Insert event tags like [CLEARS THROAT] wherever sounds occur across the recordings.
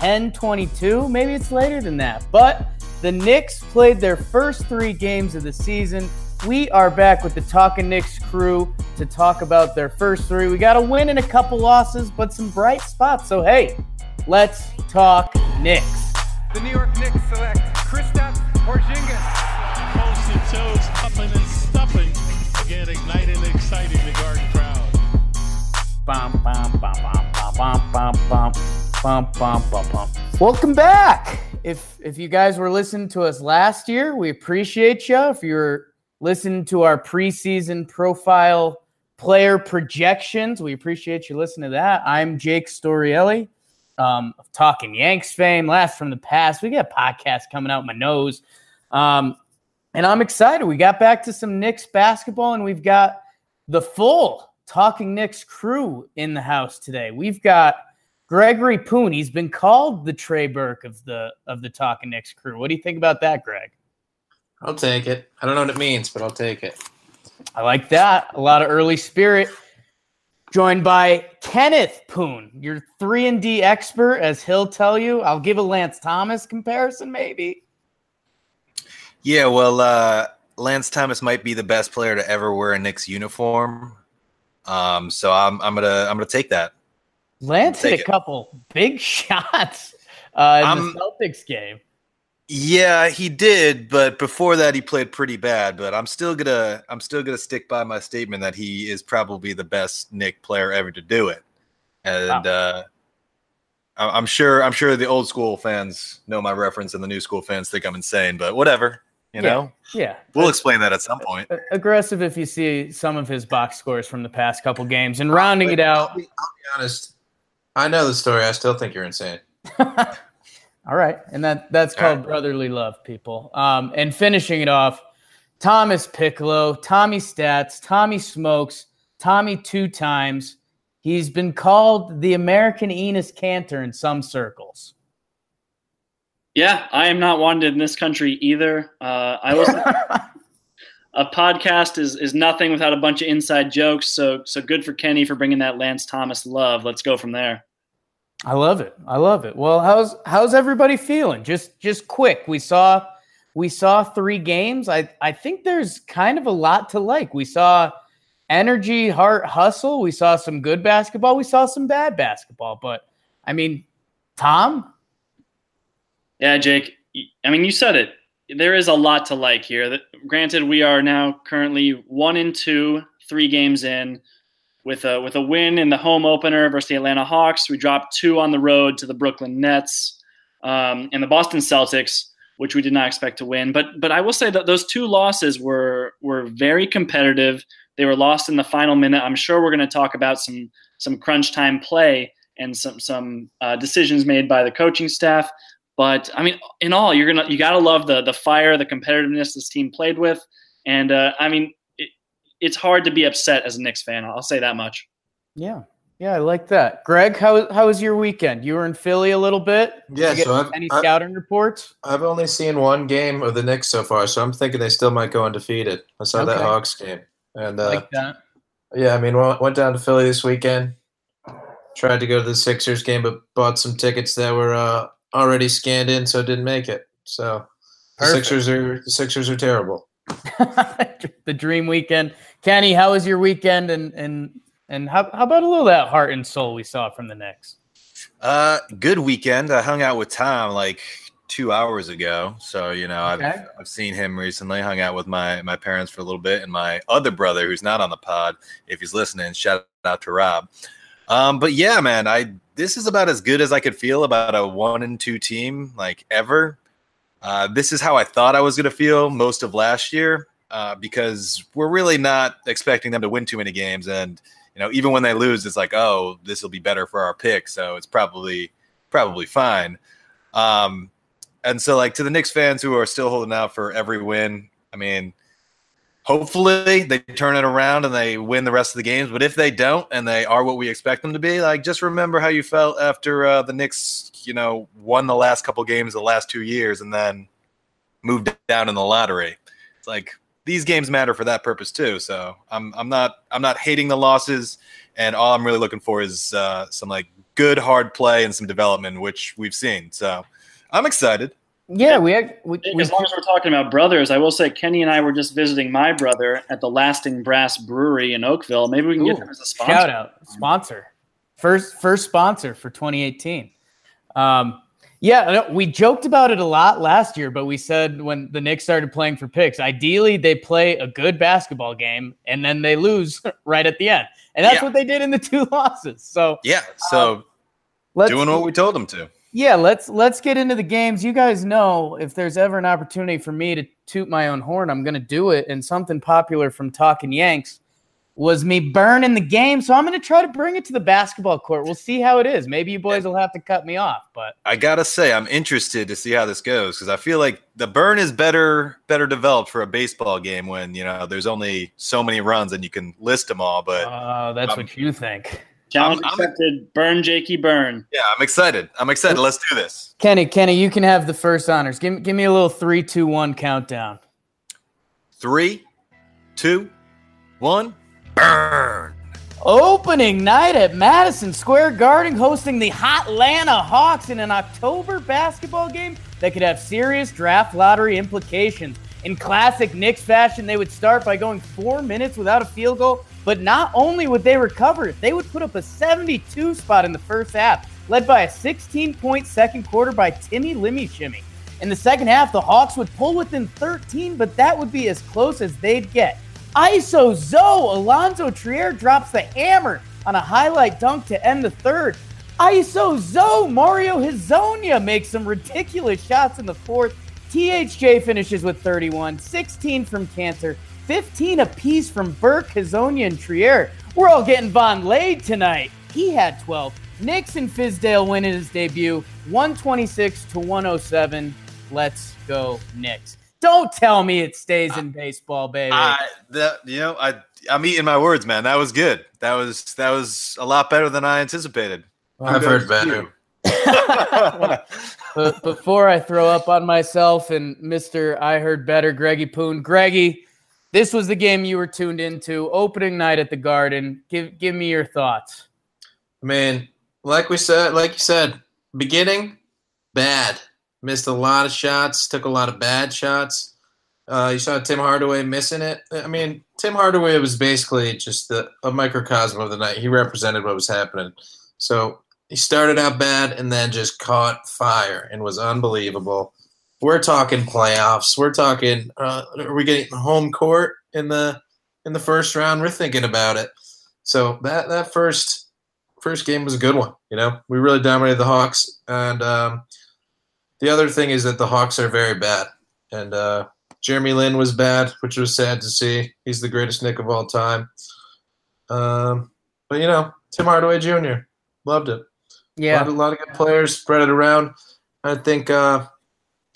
1022. Maybe it's later than that, but the Knicks played their first three games of the season. We are back with the Talking Knicks crew to talk about their first three. We got a win and a couple losses, but some bright spots. So, hey, let's talk Knicks. The New York Knicks select Kristaps Porzingis. coast to toes, upping and stuffing. Again, igniting and exciting the Garden crowd. Bum, bum, bum, bum, bum, bum, bum, bum, bum, bum, bum, bum. Welcome back. If if you guys were listening to us last year, we appreciate you. If you're listening to our preseason profile player projections, we appreciate you listening to that. I'm Jake Storielli um, of Talking Yanks fame, last from the past. We got podcasts coming out my nose. Um, and I'm excited. We got back to some Knicks basketball, and we've got the full Talking Knicks crew in the house today. We've got Gregory Poon. He's been called the Trey Burke of the of the Talking Knicks crew. What do you think about that, Greg? I'll take it. I don't know what it means, but I'll take it. I like that. A lot of early spirit. Joined by Kenneth Poon, your three and D expert, as he'll tell you. I'll give a Lance Thomas comparison, maybe. Yeah, well, uh, Lance Thomas might be the best player to ever wear a Knicks uniform. Um, so I'm I'm gonna I'm gonna take that. Lance hit a it. couple big [LAUGHS] shots uh, in I'm- the Celtics game. Yeah, he did, but before that he played pretty bad. But I'm still gonna I'm still gonna stick by my statement that he is probably the best Knick player ever to do it. And uh, I- I'm sure I'm sure the old school fans know my reference, and the new school fans think I'm insane. But whatever, you Yeah. know, Yeah, we'll explain that at some point. Aggressive if you see some of his box scores from the past couple games and rounding it out. I'll be, I'll be honest. I know the story. I still think you're insane. [LAUGHS] All right, and that that's called brotherly love, people. Um, and finishing it off, Thomas Piccolo, Tommy Stats, Tommy Smokes, Tommy two times. He's been called the American Enes Kanter in some circles. Yeah, I am not wanted in this country either. Uh, I was [LAUGHS] a podcast is is nothing without a bunch of inside jokes. So so good for Kenny for bringing that Lance Thomas love. Let's go from there. I love it. I love it. Well, how's how's everybody feeling? Just just quick. We saw we saw three games. I I think there's kind of a lot to like. We saw energy, heart, hustle. We saw some good basketball. We saw some bad basketball. But I mean, Tom, Yeah, Jake. I mean, you said it. There is a lot to like here. Granted, we are now currently one and two, three games in, with a with a win in the home opener versus the Atlanta Hawks. We dropped two on the road to the Brooklyn Nets um, and the Boston Celtics, which we did not expect to win. But but I will say that those two losses were were very competitive. They were lost in the final minute. I'm sure we're going to talk about some some crunch time play and some some uh, decisions made by the coaching staff. But I mean, in all, you're gonna you gotta love the the fire, the competitiveness this team played with, and uh, I mean, it's hard to be upset as a Knicks fan. I'll say that much. yeah, yeah, I like that. Greg, how how was your weekend? You were in Philly a little bit. Did Yeah, so I've- any I- scouting reports? I've only seen one game of the Knicks so far, so I'm thinking they still might go undefeated. I saw that Hawks game, and uh, like that. yeah, I mean, went went down to Philly this weekend. Tried to go to the Sixers game, but bought some tickets that were uh, already scanned in, so didn't make it. So the Sixers are the Sixers are terrible. [LAUGHS] the dream weekend. Kenny, how was your weekend? And and and how, how about a little of that heart and soul we saw from the Knicks? Uh, good weekend. I hung out with Tom like two hours ago, so you know Okay. I've I've seen him recently. Hung out with my my parents for a little bit, and my other brother who's not on the pod. If he's listening, shout out to Rob. Um, but yeah, man, I this is about as good as I could feel about a one and two team like ever. Uh, this is how I thought I was gonna feel most of last year. uh, because we're really not expecting them to win too many games. And you know, even when they lose, it's like, oh, this will be better for our pick, so it's probably probably fine. Um, and so, like to the Knicks fans who are still holding out for every win, I mean, hopefully they turn it around and they win the rest of the games. But if they don't and they are what we expect them to be, like just remember how you felt after uh, the Knicks, you know, won the last couple games the last two years and then moved down in the lottery. It's like these games matter for that purpose too. So I'm I'm not I'm not hating the losses, and all I'm really looking for is uh, some like good hard play and some development, which we've seen. So I'm excited. Yeah, we, we, we as long as we're talking about brothers, I will say Kenny and I were just visiting my brother at the Lasting Brass Brewery in Oakville. Maybe we can Ooh, get him as a sponsor. Shout out sponsor, first first sponsor for 2018. Um, yeah, we joked about it a lot last year, but we said when the Knicks started playing for picks, ideally they play a good basketball game and then they lose [LAUGHS] right at the end, and that's Yeah. what they did in the [LAUGHS] two losses. So Yeah. So Um, let's doing what we told them to. Yeah, let's let's get into the games. You guys know if there's ever an opportunity for me to toot my own horn, I'm going to do it. And something popular from Talking Yanks was me burning the game, so I'm going to try to bring it to the basketball court. We'll see how it is. Maybe you boys will have to cut me off, but I gotta say, I'm interested to see how this goes because I feel like the burn is better better developed for a baseball game when you know there's only so many runs and you can list them all. But uh, that's what you think. Challenge I'm- I'm- Burn, Jakey, burn. yeah, I'm excited. I'm excited. Let's do this. Kenny, Kenny, you can have the first honors. Give, me- give me a little three, two, one countdown. Three, two, one, burn. Opening night at Madison Square Garden, hosting the Hotlanta Hawks in an October basketball game that could have serious draft lottery implications. In classic Knicks fashion, they would start by going four minutes without a field goal, but not only would they recover, they would put up a 72 spot in the first half, led by a 16 point second quarter by Timmy Limmy Shimmy. In the second half, the Hawks would pull within 13, but that would be as close as they'd get. ISO Zoe, Alonzo Trier drops the hammer on a highlight dunk to end the third. ISO Zoe, Mario Hezonja makes some ridiculous shots in the fourth. THJ finishes with 31, 16 from Kanter, 15 apiece from Burke, Hezonja, and Trier. We're all getting Von Laid tonight. He had 12. Knicks and Fizdale win in his debut, 126 to 107. Let's go, Knicks. Don't tell me it stays in baseball, baby. I that you know I I'm eating my words, man. That was good. That was that was a lot better than I anticipated. I've heard better. you. [LAUGHS] but before I throw up on myself and Mr. I Heard Better, Greggy Poon, Greggy, this was the game you were tuned into, opening night at the Garden. Give give me your thoughts. Man, like we said, like you said, beginning bad. Missed a lot of shots. Took a lot of bad shots. Uh, you saw Tim Hardaway missing it. I mean, Tim Hardaway was basically just the, a microcosm of the night. He represented what was happening. So he started out bad and then just caught fire and was unbelievable. We're talking playoffs. We're talking. Uh, are we getting home court in the in the first round? We're thinking about it. So that that first first game was a good one. You know, we really dominated the Hawks, and um, the other thing is that the Hawks are very bad, and uh, Jeremy Lin was bad, which was sad to see. He's the greatest Knick of all time. Um, but you know, Tim Hardaway Jr. loved it. A Yeah. lot, of, lot of good players spread it around. I think uh,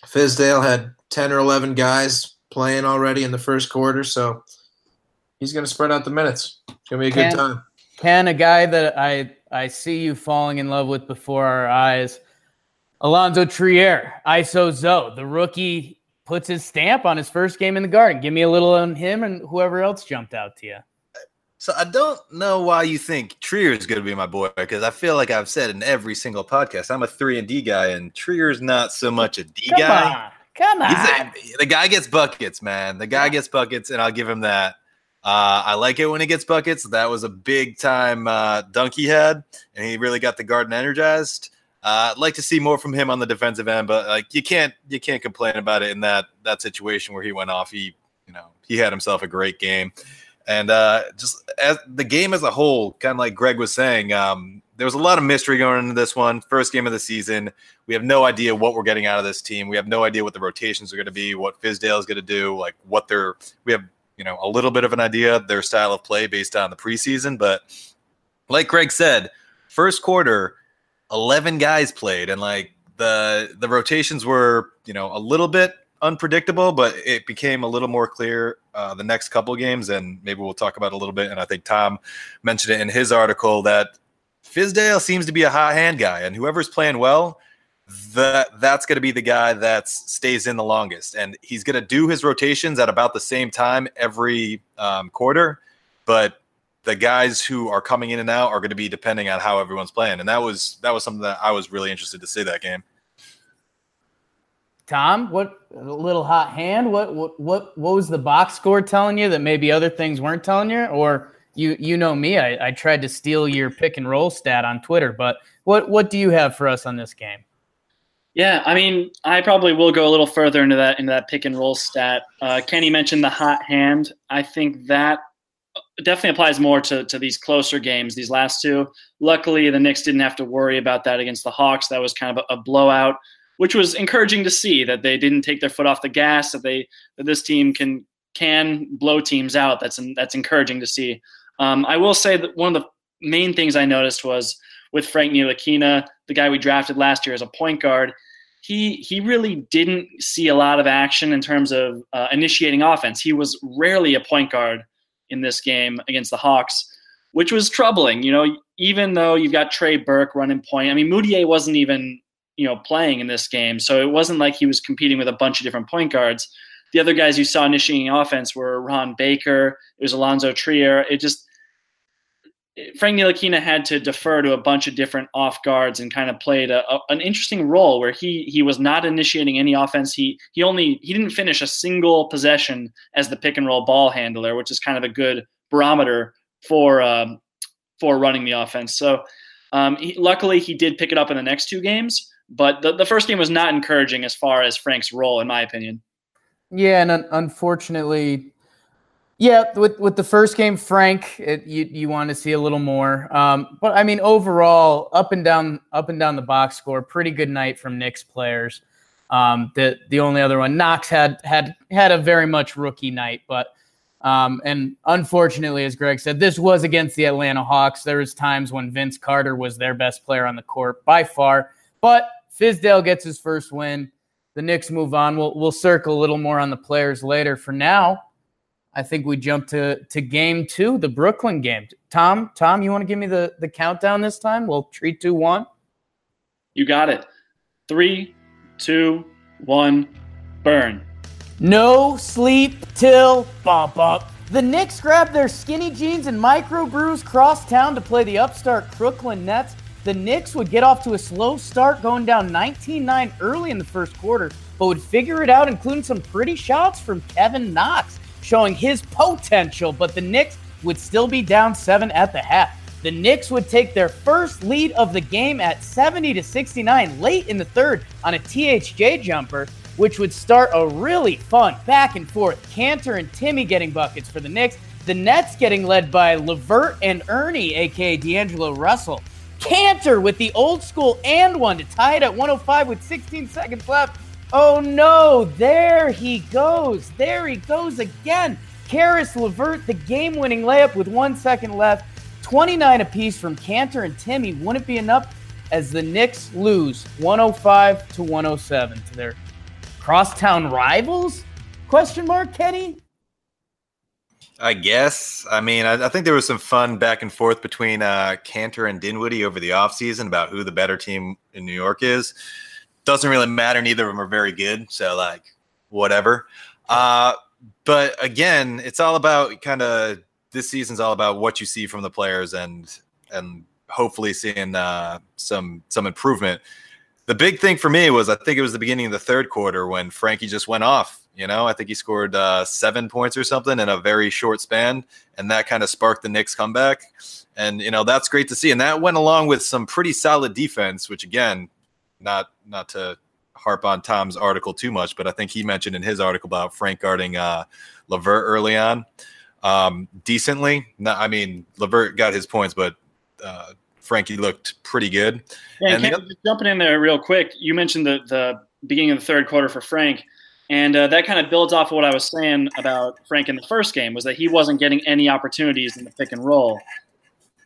Fizdale had ten or eleven guys playing already in the first quarter, so he's going to spread out the minutes. It's going to be a good time. Ken, a guy that I I see you falling in love with before our eyes, Alonzo Trier, ISO Zoe, the rookie puts his stamp on his first game in the Garden. Give me a little on him and whoever else jumped out to you. So I don't know why you think Trier is going to be my boy because I feel like I've said in every single podcast I'm a three and D guy, and Trier's not so much a D Come guy. on, come on. A, the guy gets buckets, man. The guy gets buckets, and I'll give him that. Uh, I like it when he gets buckets. That was a big time uh, dunk he had, and he really got the garden energized. Uh, I'd like to see more from him on the defensive end, but like you can't you can't complain about it in that that situation where he went off. He you know he had himself a great game. And uh, just as the game as a whole, kind of like Greg was saying, um, there was a lot of mystery going into this one. First game of the season. We have no idea what we're getting out of this team. We have no idea what the rotations are going to be, what Fizdale is going to do, like what they're. We have you know a little bit of an idea their style of play based on the preseason, but like Greg said, first quarter, eleven guys played, and like the the rotations were you know a little bit unpredictable, but it became a little more clear uh, the next couple games, and maybe we'll talk about a little bit. And I think Tom mentioned it in his article that Fizdale seems to be a hot hand guy, and whoever's playing well, that that's going to be the guy that stays in the longest, and he's going to do his rotations at about the same time every um, quarter, but the guys who are coming in and out are going to be depending on how everyone's playing, and that was that was something that I was really interested to see that game. Tom, what a little hot hand? What what what what was the box score telling you that maybe other things weren't telling you, or you you know me, I, I tried to steal your pick and roll stat on Twitter, but what what do you have for us on this game? Yeah, I mean, I probably will go a little further into that into that pick and roll stat. Uh, Kenny mentioned the hot hand. I think that definitely applies more to, to these closer games, these last two. Luckily, the Knicks didn't have to worry about that against the Hawks. That was kind of a, a blowout, which was encouraging to see that they didn't take their foot off the gas. That they that this team can can blow teams out. That's that's encouraging to see. Um, I will say that one of the main things I noticed was with Frank Ntilikina, the guy we drafted last year as a point guard. He he really didn't see a lot of action in terms of uh, initiating offense. He was rarely a point guard in this game against the Hawks, which was troubling. You know, even though you've got Trey Burke running point, I mean, Mudiay wasn't even you know playing in this game, so it wasn't like he was competing with a bunch of different point guards. The other guys you saw initiating offense were Ron Baker, it was Alonzo Trier. It just Frank Ntilikina had to defer to a bunch of different off guards and kind of played a, a, an interesting role where he he was not initiating any offense. He he only he didn't finish a single possession as the pick and roll ball handler, which is kind of a good barometer for um, for running the offense. So um, he, luckily he did pick it up in the next two games, but the, the first game was not encouraging as far as Frank's role, in my opinion. Yeah, and un- unfortunately, yeah, with with the first game, Frank, it, you you want to see a little more. Um, but I mean, overall, up and down, up and down the box score, pretty good night from Knicks players. Um, the the only other one, Knox had had had a very much rookie night, but um, and unfortunately, as Greg said, this was against the Atlanta Hawks. There was times when Vince Carter was their best player on the court by far, but Fizdale gets his first win. The Knicks move on. We'll we'll circle a little more on the players later. For now, I think we jump to to game two, the Brooklyn game. Tom, Tom, you want to give me the the countdown this time? We'll three, two, one. You got it. Three, two, one, burn. No sleep till bump up. The Knicks grab their skinny jeans and micro brews cross town to play the upstart Brooklyn Nets. The Knicks would get off to a slow start, going down 19 9 early in the first quarter, but would figure it out, including some pretty shots from Kevin Knox showing his potential, but the Knicks would still be down seven at the half. The Knicks would take their first lead of the game at 70 to 69 late in the third on a THJ jumper, which would start a really fun back and forth. Kanter and Timmy getting buckets for the Knicks. The Nets getting led by Levert and Ernie, aka D'Angelo Russell. Kanter with the old school and one to tie it at 105 with 16 seconds left. Oh no, there he goes. There he goes again. Caris Levert, the game winning layup with one second left. 29 apiece from Kanter and Timmy. Wouldn't be enough as the Knicks lose 105 to 107 to their crosstown rivals? Question mark, Kenny? I guess. I mean, I, I, think there was some fun back and forth between uh, Kanter and Dinwiddie over the offseason about who the better team in New York is doesn't really matter. Neither of them are very good. So like whatever. Uh, but again, it's all about kind of this season's all about what you see from the players and and hopefully seeing uh, some some improvement. The big thing for me was I think it was the beginning of the third quarter when Frankie just went off. You know, I think he scored uh, seven points or something in a very short span, and that kind of sparked the Knicks comeback. And you know that's great to see, and that went along with some pretty solid defense, which again not not to harp on Tom's article too much, but I think he mentioned in his article about Frank guarding uh, Levert early on. um, decently. No, I mean, Levert got his points, but uh, Frankie looked pretty good. Yeah, And and the- just jumping in there real quick, you mentioned the, the beginning of the third quarter for Frank, and uh, that kind of builds off of what I was saying about Frank in the first game, was that he wasn't getting any opportunities in the pick and roll.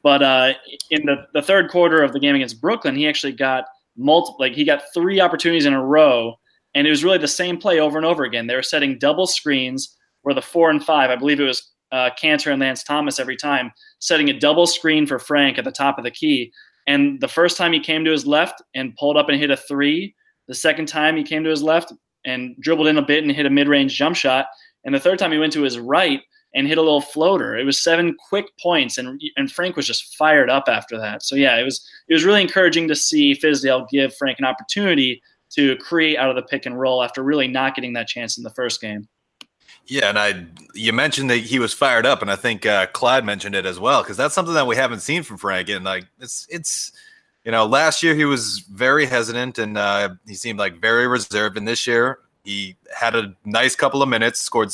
But uh, in the, the third quarter of the game against Brooklyn, he actually got multiple, like he got three opportunities in a row, and it was really the same play over and over again. They were setting double screens where the four and five, I believe it was uh, Kanter and Lance Thomas every time, setting a double screen for Frank at the top of the key. And the first time he came to his left and pulled up and hit a three. The second time he came to his left and dribbled in a bit and hit a mid-range jump shot. And the third time he went to his right and hit a little floater. It was seven quick points, and and Frank was just fired up after that. So yeah, it was it was really encouraging to see Fizdale give Frank an opportunity to create out of the pick and roll after really not getting that chance in the first game. Yeah, and I you mentioned that he was fired up, and I think uh, Clyde mentioned it as well because that's something that we haven't seen from Frank. And like it's it's you know last year he was very hesitant and uh, he seemed like very reserved, and this year he had a nice couple of minutes, scored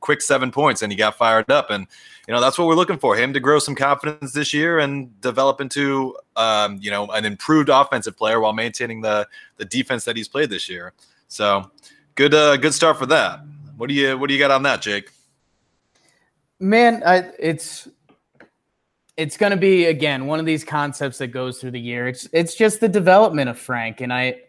quick seven points, and he got fired up. And you know that's what we're looking for him to grow some confidence this year and develop into um, you know an improved offensive player while maintaining the the defense that he's played this year. So good uh, good start for that. What do you what do you got on that, Jake? Man, I, it's it's going to be again one of these concepts that goes through the year. It's it's just the development of Frank, and I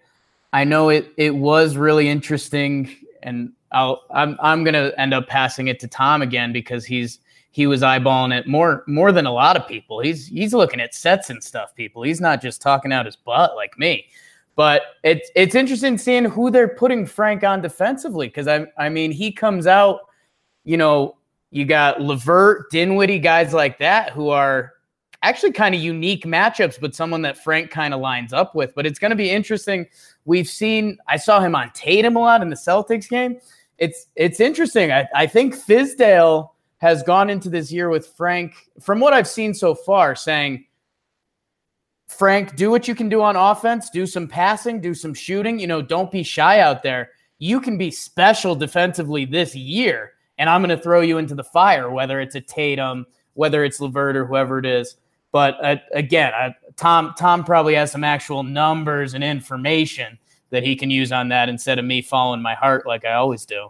I know it it was really interesting, and I'll I'm I'm going to end up passing it to Tom again because he's he was eyeballing it more more than a lot of people. He's he's looking at sets and stuff. People, he's not just talking out his butt like me. But it's it's interesting seeing who they're putting Frank on defensively because I I mean he comes out, you know, you got Levert, Dinwiddie, guys like that who are actually kind of unique matchups, but someone that Frank kind of lines up with. But it's going to be interesting. We've seen I saw him on Tatum a lot in the Celtics game. It's it's interesting. I, I think Fizdale has gone into this year with Frank, from what I've seen so far, saying Frank, do what you can do on offense, do some passing, do some shooting. You know, don't be shy out there. You can be special defensively this year, and I'm going to throw you into the fire, whether it's a Tatum, whether it's Levert or whoever it is. But uh, again, I, Tom Tom probably has some actual numbers and information that he can use on that instead of me following my heart like I always do.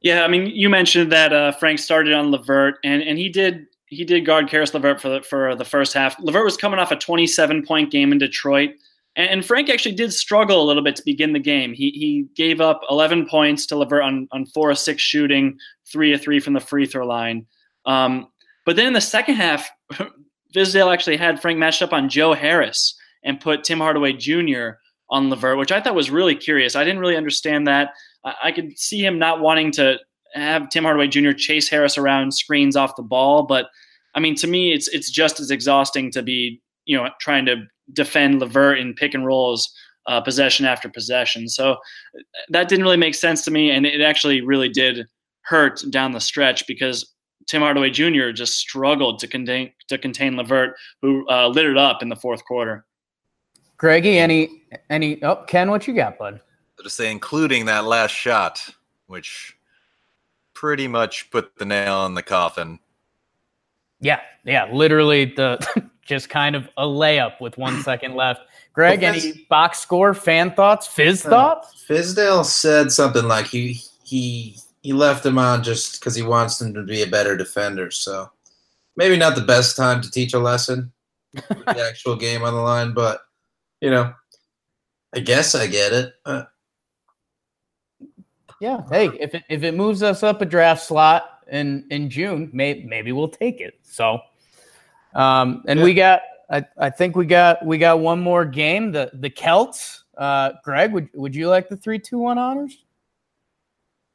Yeah, I mean, you mentioned that uh, Frank started on Levert, and, and he did he did guard Caris Levert for the, for the first half. Levert was coming off a 27 point game in Detroit, and, and Frank actually did struggle a little bit to begin the game. He he gave up 11 points to Levert on on four of six shooting, three of three from the free throw line. Um, but then in the second half, [LAUGHS] Fizdale actually had Frank matched up on Joe Harris and put Tim Hardaway Jr. on Levert, which I thought was really curious. I didn't really understand that. I, I could see him not wanting to have Tim Hardaway Jr. chase Harris around screens off the ball, but I mean, to me, it's it's just as exhausting to be you know trying to defend Levert in pick and rolls. Uh, possession after possession. So that didn't really make sense to me, and it actually really did hurt down the stretch because Tim Hardaway Jr. just struggled to contain to contain Levert, who uh, lit it up in the fourth quarter. Greggy, any any? Oh, Ken, what you got, bud? So to say, including that last shot, which pretty much put the nail in the coffin. Yeah, yeah, literally the [LAUGHS] just kind of a layup with one [LAUGHS] second left. Greg, any box score, fan thoughts, fizz thoughts? Fizdale said something like he he he left him on just because he wants him to be a better defender. So maybe not the best time to teach a lesson, with the [LAUGHS] actual game on the line, but you know, I guess I get it. Uh, Yeah. Hey, if it if it moves us up a draft slot in in June, may, maybe we'll take it. So, um, and we got I, I think we got we got one more game. The the Celts. Uh, Greg, would would you like the three two one honors?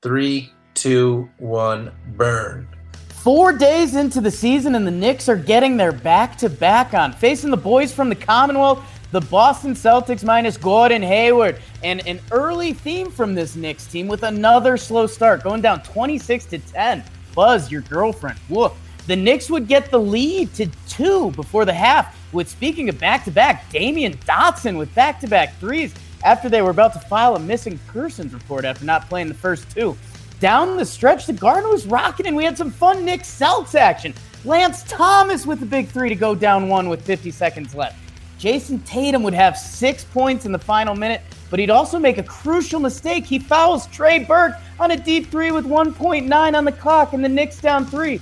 three, two, one, burn. Four days into the season, and the Knicks are getting their back to back on, facing the boys from the Commonwealth, the Boston Celtics minus Gordon Hayward. And an early theme from this Knicks team with another slow start, going down 26 to 10. Buzz, your girlfriend. Woof. The Knicks would get the lead to two before the half. With speaking of back to back, Damyean Dotson with back to back threes after they were about to file a missing persons report after not playing the first two. down the stretch, the Garden was rocking, and we had some fun Knick Celts action. Lance Thomas with the big three to go down one with 50 seconds left. Jayson Tatum would have six points in the final minute, but he'd also make a crucial mistake. He fouls Trey Burke on a deep three with 1.9 on the clock, and the Knicks down three.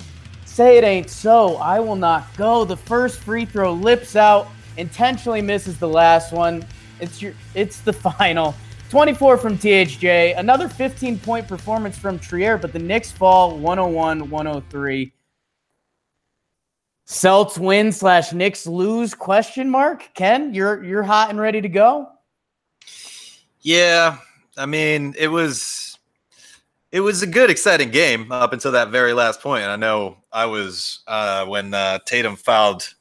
Say it ain't so. I will not go. The first free throw lips out, intentionally misses the last one. It's your it's the [LAUGHS] final. 24 from THJ, another 15 point performance from Trier, but the Knicks fall 101 103. Celts win slash Knicks lose question mark. Ken, you're you're hot and ready to go. Yeah, I mean it was it was a good, exciting game up until that very last point. I know I was uh, when uh, Tatum fouled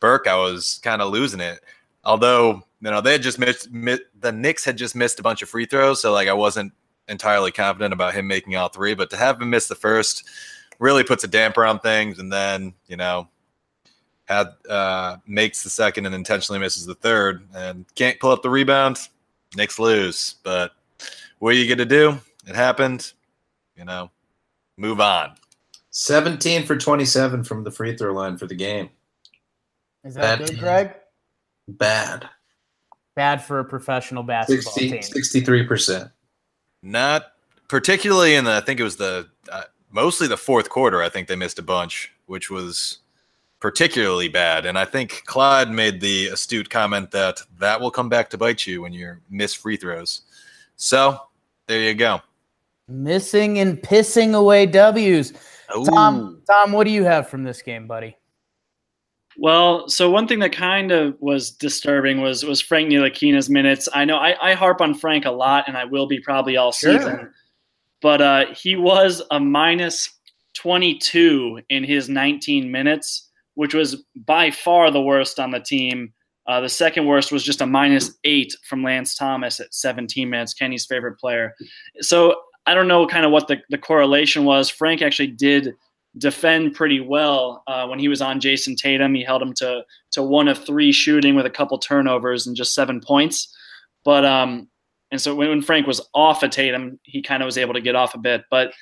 Burke, I was kind of losing it. Although you know they had just missed the Knicks had just missed a bunch of free throws, so like I wasn't entirely confident about him making all three. But to have him miss the first really puts a damper on things, and then you know had uh, makes the second and intentionally misses the third, and can't pull up the rebound. Knicks lose, but what are you gonna do? It happened. You know, move on. 17 for 27 from the free throw line for the game. Is that Bad. good, Greg? Bad. Bad for a professional basketball 60, team. 63%. Not particularly in the. I think it was the uh, mostly the fourth quarter. I think they missed a bunch, which was particularly bad. And I think Clyde made the astute comment that that will come back to bite you when you miss free throws. So there you go. Missing and pissing away W's. Tom, Tom, what do you have from this game, buddy? Well, so one thing that kind of was disturbing was was Frank Ntilikina's minutes. I know I, I harp on Frank a lot, and I will be probably all Sure. season. But uh, he was a minus 22 in his 19 minutes, which was by far the worst on the team. Uh, the second worst was just a minus eight from Lance Thomas at 17 minutes, Kenny's favorite player. So I don't know kind of what the, the correlation was. Frank actually did defend pretty well uh, when he was on Jayson Tatum. He held him to to one of three shooting with a couple turnovers and just seven points. But um, and so when, when Frank was off of Tatum, he kind of was able to get off a bit. But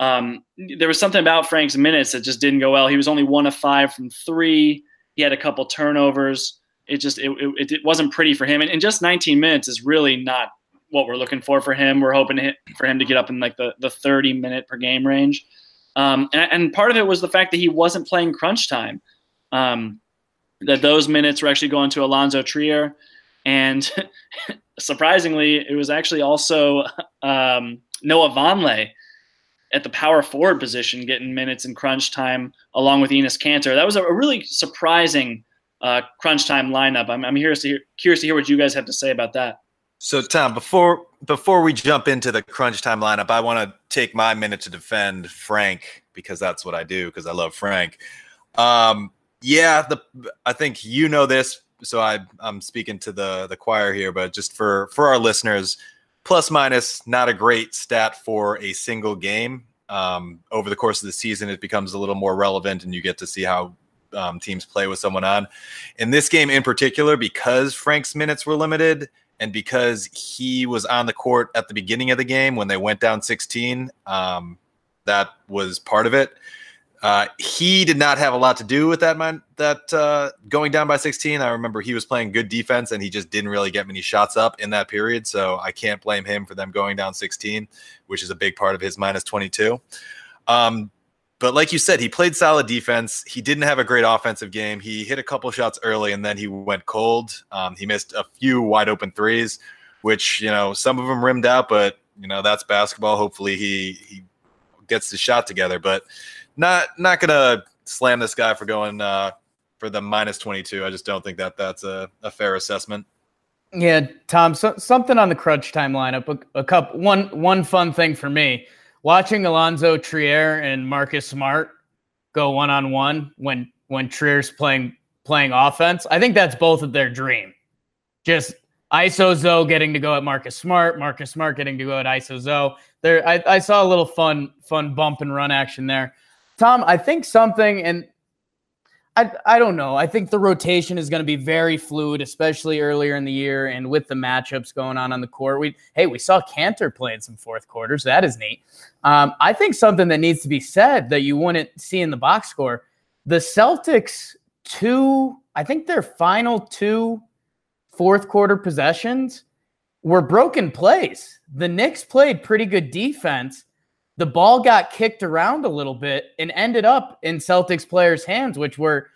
um, there was something about Frank's minutes that just didn't go well. He was only one of five from three. He had a couple turnovers. It just it, it, it wasn't pretty for him. And, and just 19 minutes is really not what we're looking for for him. We're hoping hit, for him to get up in like the, the 30 minute per game range. Um, and, and part of it was the fact that he wasn't playing crunch time. Um, that those minutes were actually going to Alonzo Trier. And [LAUGHS] surprisingly, it was actually also um, Noah Vonleh at the power forward position getting minutes in crunch time along with Enes Kanter. That was a, a really surprising uh, crunch time lineup. I'm, I'm curious to, hear, curious to hear what you guys have to say about that. So Tom, before before we jump into the crunch time lineup, I want to take my minute to defend Frank because that's what I do because I love Frank. Um, yeah, the I think you know this, so I I'm speaking to the the choir here, but just for for our listeners, plus minus not a great stat for a single game. Um, over the course of the season, it becomes a little more relevant, and you get to see how um, teams play with someone on. In this game in particular, because Frank's minutes were limited and because he was on the court at the beginning of the game when they went down 16, um, that was part of it. Uh, he did not have a lot to do with that man, that uh, going down by 16. I remember he was playing good defense and he just didn't really get many shots up in that period. So I can't blame him for them going down 16, which is a big part of his minus 22. Um, but like you said, he played solid defense. He didn't have a great offensive game. He hit a couple shots early and then he went cold. Um, he missed a few wide open threes, which you know some of them rimmed out, but you know that's basketball. Hopefully he he gets the shot together. But not not gonna slam this guy for going uh, for the minus twenty two. I just don't think that that's a, a fair assessment. Yeah, Tom. So, something on the crunch time lineup. A, a couple. One one fun thing for me watching Alonzo Trier and Marcus Smart go one on one when when Trier's playing playing offense. I think that's both of their dream. Just ISO Zoe getting to go at Marcus Smart, Marcus Smart getting to go at ISO Zoe. There, I, I saw a little fun fun bump and run action there. Tom, I think something, and I, I don't know. I think the rotation is going to be very fluid, especially earlier in the year and with the matchups going on on the court. We hey, we saw Kanter playing some fourth quarters. That is neat. Um, I think something that needs to be said that you wouldn't see in the box score: the Celtics two, I think their final two fourth quarter possessions were broken plays. The Knicks played pretty good defense the ball got kicked around a little bit and ended up in Celtics players' hands, which were,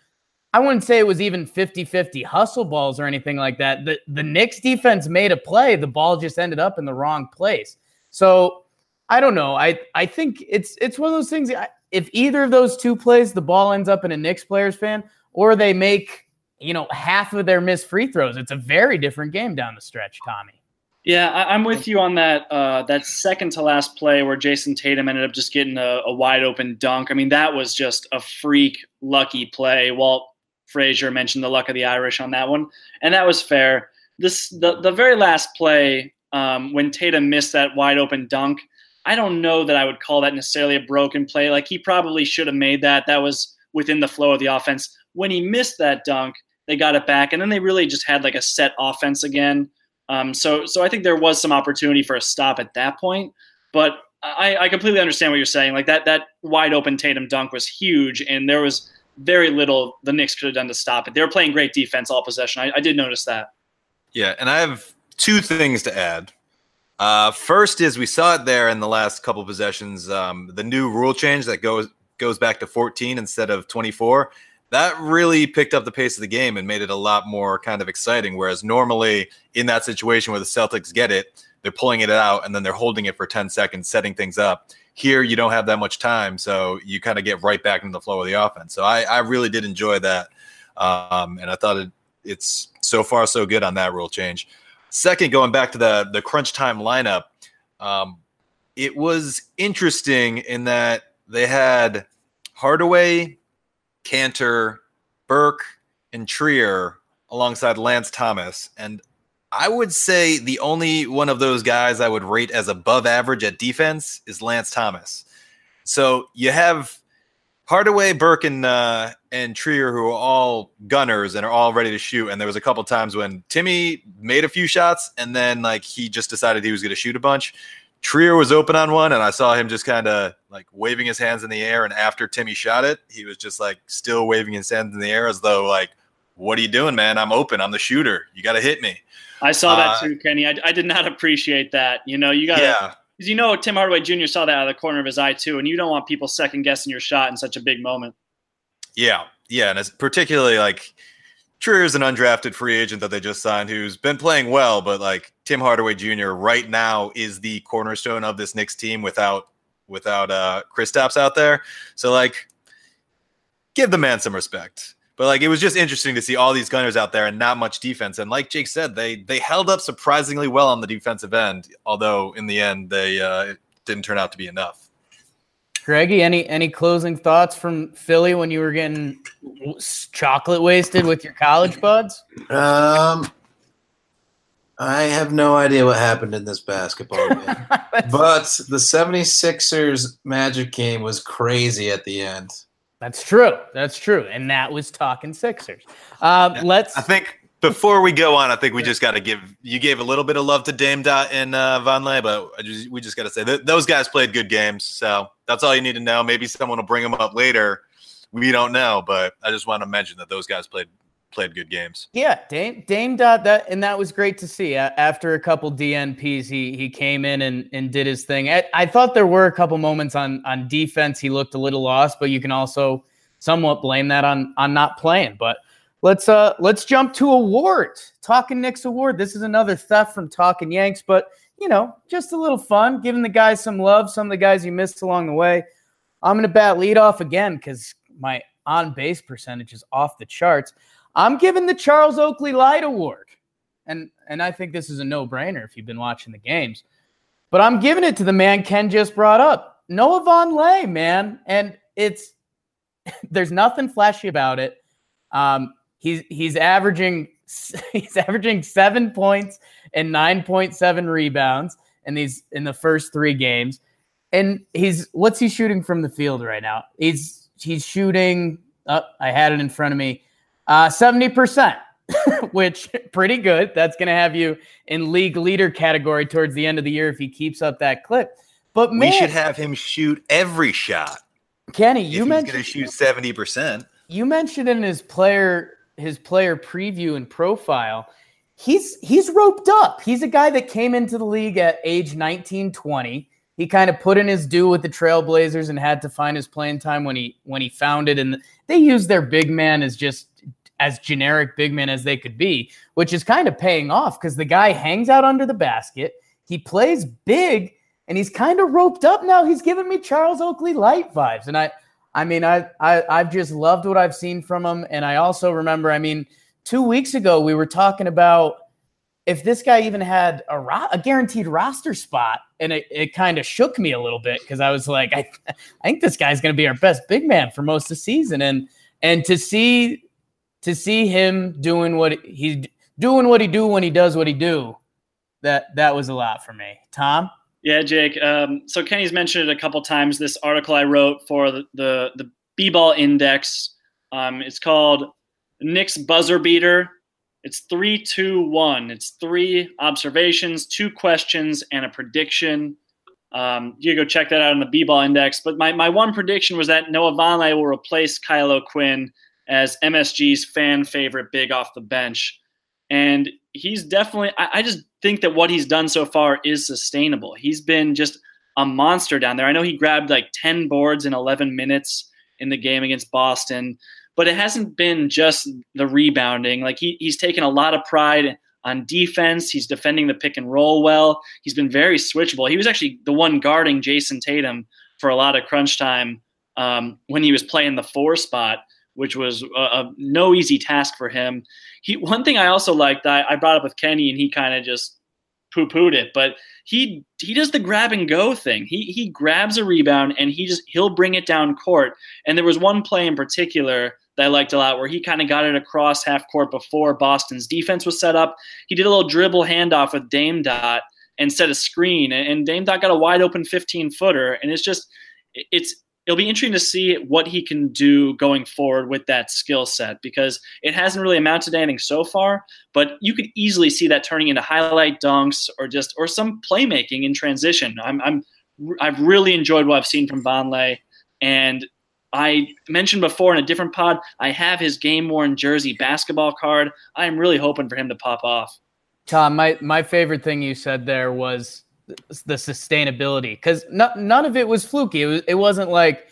I wouldn't say it was even 50 50 hustle balls or anything like that. The, the Knicks defense made a play, the ball just ended up in the wrong place. So I don't know. I, I think it's it's one of those things. If either of those two plays, the ball ends up in a Knicks players' fan, or they make, you know, half of their missed free throws, it's a very different game down the stretch, Tommy. Yeah, I, am with you on that. Uh, that second to last play where Jayson Tatum ended up just getting a, a, wide open dunk. I mean, that was just a freak lucky play. Walt Frazier mentioned the luck of the Irish on that one, and that was fair. This the the very last play um, when Tatum missed that wide open dunk. I don't know that I would call that necessarily a broken play. Like he probably should have made that. That was within the flow of the offense. When he missed that dunk, they got it back, and then they really just had like a set offense again um, so, so I think there was some opportunity for a stop at that point, but I, I completely understand what you're saying. Like that, that wide open Tatum dunk was huge, and there was very little the Knicks could have done to stop it. They were playing great defense all possession. I, I did notice that. Yeah, and I have two things to add. Uh, first is we saw it there in the last couple possessions. Um, the new rule change that goes goes back to 14 instead of 24 that really picked up the pace of the game and made it a lot more kind of exciting. Whereas normally in that situation where the Celtics get it, they're pulling it out and then they're holding it for 10 seconds, setting things up. Here, you don't have that much time. So you kind of get right back into the flow of the offense. So I, I really did enjoy that. Um, and I thought it, it's so far so good on that rule change. Second, going back to the, the crunch time lineup, um, it was interesting in that they had Hardaway, Kanter, Burke, and Trier alongside Lance Thomas. And I would say the only one of those guys I would rate as above average at defense is Lance Thomas. So you have Hardaway, Burke, and uh, and Trier who are all gunners and are all ready to shoot. And there was a couple times when Timmy made a few shots and then like he just decided he was going to shoot a bunch. Trier was open on one, and I saw him just kind of like waving his hands in the air. And after Timmy shot it, he was just like still waving his hands in the air as though like, "What are you doing, man? I'm open. I'm the shooter. You got to hit me." I saw that uh, too, Kenny. I, I, did not appreciate that. You know, you got to. Yeah. Because you know, Tim Hardaway Jr. saw that out of the corner of his eye too, and you don't want people second guessing your shot in such a big moment. Yeah, yeah, and it's particularly like Trier is an undrafted free agent that they just signed who's been playing well, but like Tim Hardaway Jr. right now is the cornerstone of this Knicks team without without uh Kristaps out there. So like give the man some respect. But like it was just interesting to see all these gunners out there and not much defense. And like Jake said, they they held up surprisingly well on the defensive end, although in the end they uh, it didn't turn out to be enough. Greggy, any any closing thoughts from Philly when you were getting chocolate wasted with your college buds? Um, I have no idea what happened in this basketball game. [LAUGHS] but the 76ers Magic game was crazy at the end. That's true. That's true. And that was talking Sixers. Um, let's I think before we go on, I think we just got to give you gave a little bit of love to Dame Dot and uh, Vonleh, but we just got to say that those guys played good games. So that's all you need to know. Maybe someone will bring them up later. We don't know, but I just want to mention that those guys played played good games. Yeah, Dame Dame Dot that and that was great to see. After a couple DNPs, he he came in and, and did his thing. I, I thought there were a couple moments on on defense he looked a little lost, but you can also somewhat blame that on on not playing. But Let's uh let's jump to awards. Talking Knicks award. This is another theft from Talking Yanks, but you know, just a little fun, giving the guys some love, some of the guys you missed along the way. I'm gonna bat lead off again because my on base percentage is off the charts. I'm giving the Charles Oakley Light Award. And and I think this is a no-brainer if you've been watching the games. But I'm giving it to the man Ken just brought up. Noah Vonleh, man. And it's [LAUGHS] there's nothing flashy about it. Um, He's he's averaging [LAUGHS] he's averaging seven points and nine point seven rebounds in these in the first three games. And he's what's he shooting from the field right now? He's he's shooting Oh, I had it in front of me. Uh, 70%, [LAUGHS] which pretty good. That's going to have you in league leader category towards the end of the year if he keeps up that clip. But man, we should have him shoot every shot. Kenny, you he's mentioned going to shoot seventy percent. you mentioned in his player his player preview and profile he's he's roped up. He's a guy that came into the league at age 19 20 he kind of put in his due with the trailblazers and had to find his playing time when he when he found it. And they used their big man as just as generic big man as they could be which is kind of paying off because the guy hangs out under the basket. He plays big and he's kind of roped up now. He's giving me charles oakley light vibes. And i I mean, I, I I've just loved what I've seen from him, and I also remember. I mean, two weeks ago we were talking about if this guy even had a ro- a guaranteed roster spot, and it, it kind of shook me a little bit because I was like, [LAUGHS] I I think this guy's going to be our best big man for most of the season, and and to see to see him doing what he's doing what he do when he does what he do, that that was a lot for me. Tom. Yeah, Jake. Um, so Kenny's mentioned it a couple times. This article I wrote for the the, the B-ball index. Um, it's called Knicks buzzer beater. It's three, two, one. It's three observations, two questions, and a prediction. Um, you go check that out on the B-ball index. But my, my one prediction was that Noah Vonleh will replace Kyle O'Quinn as MSG's fan favorite big off the bench. And he's definitely I, I, just think that what he's done so far is sustainable. He's been just a monster down there. I know he grabbed like 10 boards in 11 minutes in the game against Boston, but it hasn't been just the rebounding. Like he, he's taken a lot of pride on defense. He's defending the pick and roll well. He's been very switchable. He was actually the one guarding Jayson Tatum for a lot of crunch time um, when he was playing the four spot which was a, a, no easy task for him. He one thing I also liked I, I brought up with Kenny and he kind of just poo pooed it, but he he does the grab and go thing. He he grabs a rebound and he just he'll bring it down court. And there was one play in particular that I liked a lot where he kind of got it across half court before Boston's defense was set up. He did a little dribble handoff with Dame Dot and set a screen, and Dame Dot got a wide open 15 footer, and it's just it's it'll be interesting to see what he can do going forward with that skill set because it hasn't really amounted to anything so far. But you could easily see that turning into highlight dunks or just or some playmaking in transition. I'm, I'm I've really enjoyed what I've seen from Vonleh, and I mentioned before in a different pod, I have his game worn jersey basketball card. I'm really hoping for him to pop off. Tom, my my favorite thing you said there was the sustainability because no, none of it was fluky. It, was, it wasn't like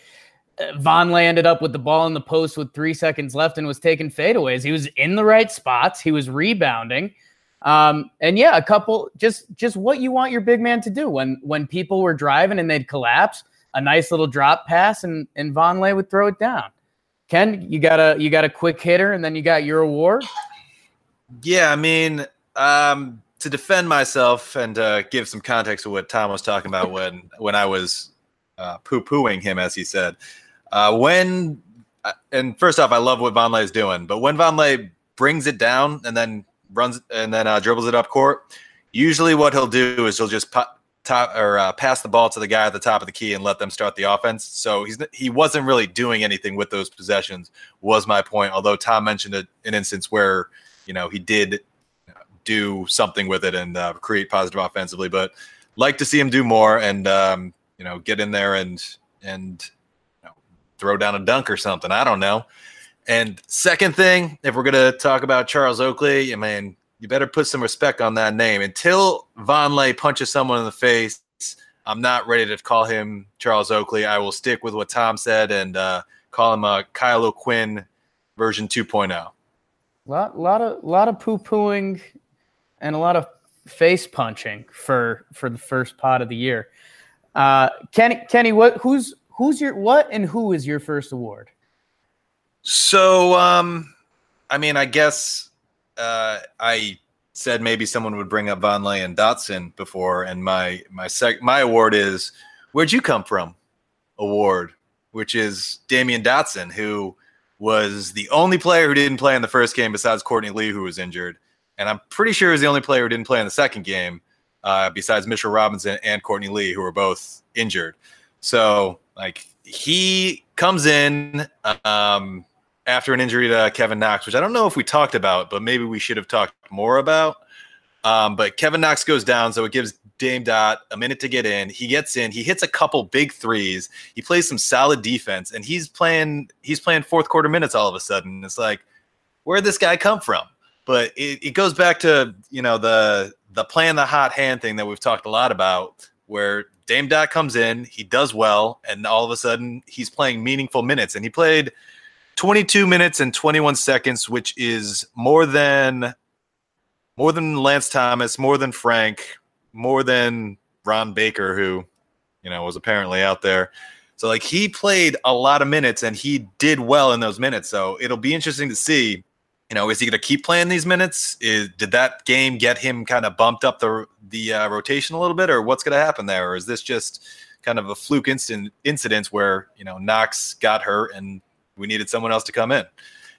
uh, Vonleh ended up with the ball in the post with three seconds left and was taking fadeaways. He was in the right spots. He was rebounding. Um, and yeah, a couple just just what you want your big man to do when when people were driving and they'd collapse, a nice little drop pass and and Vonleh would throw it down. Ken, you got a you got a quick hitter and then you got your award. Yeah, I mean, um, to defend myself and uh, give some context to what Tom was talking about [LAUGHS] when when I was uh, poo pooing him, as he said. Uh, when uh, and first off, I love what Vonleh is doing, but when Vonleh brings it down and then runs and then uh, dribbles it up court, usually what he'll do is he'll just pop, top or uh, pass the ball to the guy at the top of the key and let them start the offense. So he's he wasn't really doing anything with those possessions. Was my point. Although Tom mentioned a, an instance where you know he did do something with it and uh, create positive offensively. But like to see him do more and um, you know get in there and and you know, throw down a dunk or something. I don't know. And second thing, if we're gonna talk about Charles Oakley, I mean, you better put some respect on that name. Until Vonleh punches someone in the face, I'm not ready to call him Charles Oakley. I will stick with what Tom said and uh, call him a Kyle O'Quinn version 2.0. Lot, lot of, lot of poo pooing and a lot of face punching for for the first pot of the year. Uh, Kenny, Kenny, what who's who's your what and who is your first award? So, um, I mean, I guess uh, I said maybe someone would bring up Vonleh and Dotson before, and my my sec- my award is "Where'd you come from?" award, which is Damyean Dotson, who was the only player who didn't play in the first game besides Courtney Lee, who was injured and I'm pretty sure he's the only player who didn't play in the second game, uh, besides Mitchell Robinson and Courtney Lee, who were both injured. So like he comes in, um, after an injury to Kevin Knox, which I don't know if we talked about, but maybe we should have talked more about. Um, but Kevin Knox goes down, so it gives Dame Dot a minute to get in. He gets in, he hits a couple big threes. He plays some solid defense, and he's playing he's playing fourth quarter minutes all of a sudden. It's like, where'd this guy come from? But it, it goes back to you know the the playing the hot hand thing that we've talked a lot about, where Dame Dot comes in, he does well, and all of a sudden he's playing meaningful minutes. And he played 22 minutes and 21 seconds, which is more than more than Lance Thomas, more than Frank, more than Ron Baker, who, you know, was apparently out there. So like he played a lot of minutes and he did well in those minutes. So it'll be interesting to see, you know, is he going to keep playing these minutes? Is, did that game get him kind of bumped up the the uh, rotation a little bit, or what's going to happen there? Or is this just kind of a fluke incident where you know Knox got hurt and we needed someone else to come in?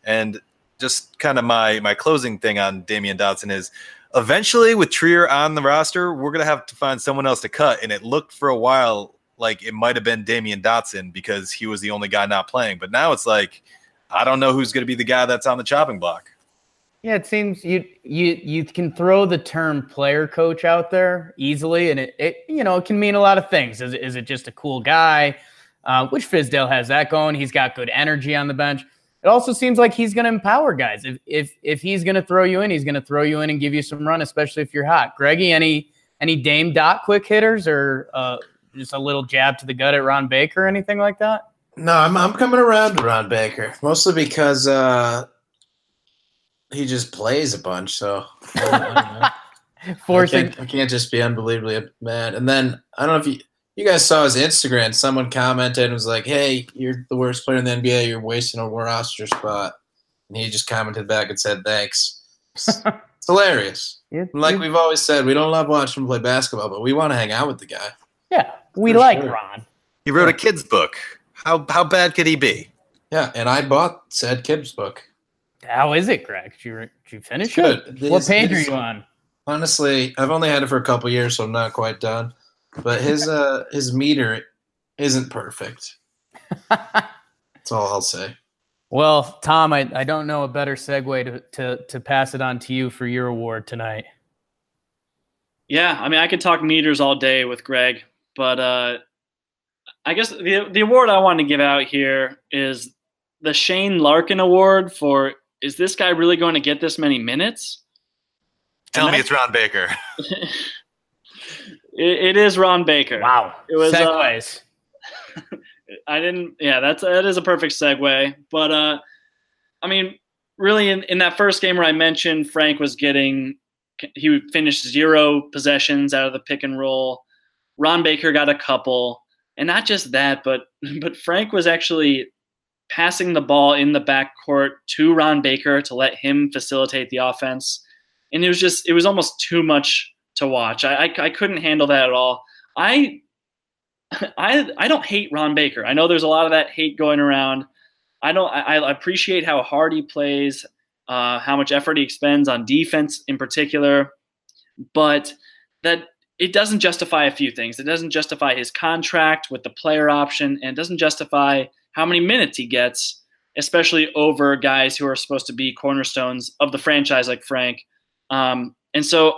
And just kind of my my closing thing on Damyean Dotson is eventually with Trier on the roster, we're gonna have to find someone else to cut. And it looked for a while like it might have been Damyean Dotson because he was the only guy not playing. But now it's like I don't know who's gonna be the guy that's on the chopping block. Yeah, it seems you you you can throw the term player coach out there easily, and it, it you know it can mean a lot of things. Is, is it just a cool guy? Uh, which Fizdale has that going. He's got good energy on the bench. It also seems like he's going to empower guys. If if if he's going to throw you in, he's going to throw you in and give you some run, especially if you're hot. Greggy, any any Dame Dot quick hitters or uh, just a little jab to the gut at Ron Baker or anything like that? No, I'm I'm coming around to Ron Baker mostly because uh, he just plays a bunch. So I, [LAUGHS] I can't, I can't just be unbelievably mad. And then I don't know if you you guys saw his Instagram. Someone commented and was like, "Hey, you're the worst player in the NBA. You're wasting a roster spot." And he just commented back and said, "Thanks." It's, [LAUGHS] it's hilarious. Yeah, Like yeah. we've always said, we don't love watching him play basketball, but we want to hang out with the guy. Yeah, we For like sure. Ron. He wrote a kid's book. How how bad could he be? Yeah, and I bought said kid's book. How is it, Greg? Did you, did you finish Good. it? What His- page are you on? Honestly, I've only had it for a couple years, so I'm not quite done. But his uh his meter isn't perfect. That's all I'll say. Well, Tom, I, I don't know a better segue to, to, to pass it on to you for your award tonight. Yeah, I mean, I could talk meters all day with Greg, but uh, I guess the the award I want to give out here is the Shane Larkin Award for is this guy really going to get this many minutes? Tell And me that- it's Ron Baker. [LAUGHS] It, it is Ron Baker. Wow. It was, uh, I didn't. Yeah, that's that is a perfect segue. But uh, I mean, really, in, in that first game where I mentioned Frank was getting, he finished zero possessions out of the pick and roll. Ron Baker got a couple, and not just that, but [LAUGHS] but Frank was actually passing the ball in the backcourt to Ron Baker to let him facilitate the offense, and it was just it was almost too much to watch. I I, I couldn't handle that at all. I I I don't hate Ron Baker. I know there's a lot of that hate going around. I don't. I, I appreciate how hard he plays, uh, how much effort he expends on defense in particular, but that it doesn't justify a few things. It doesn't justify his contract with the player option, and it doesn't justify how many minutes he gets, especially over guys who are supposed to be cornerstones of the franchise like Frank. Um, and so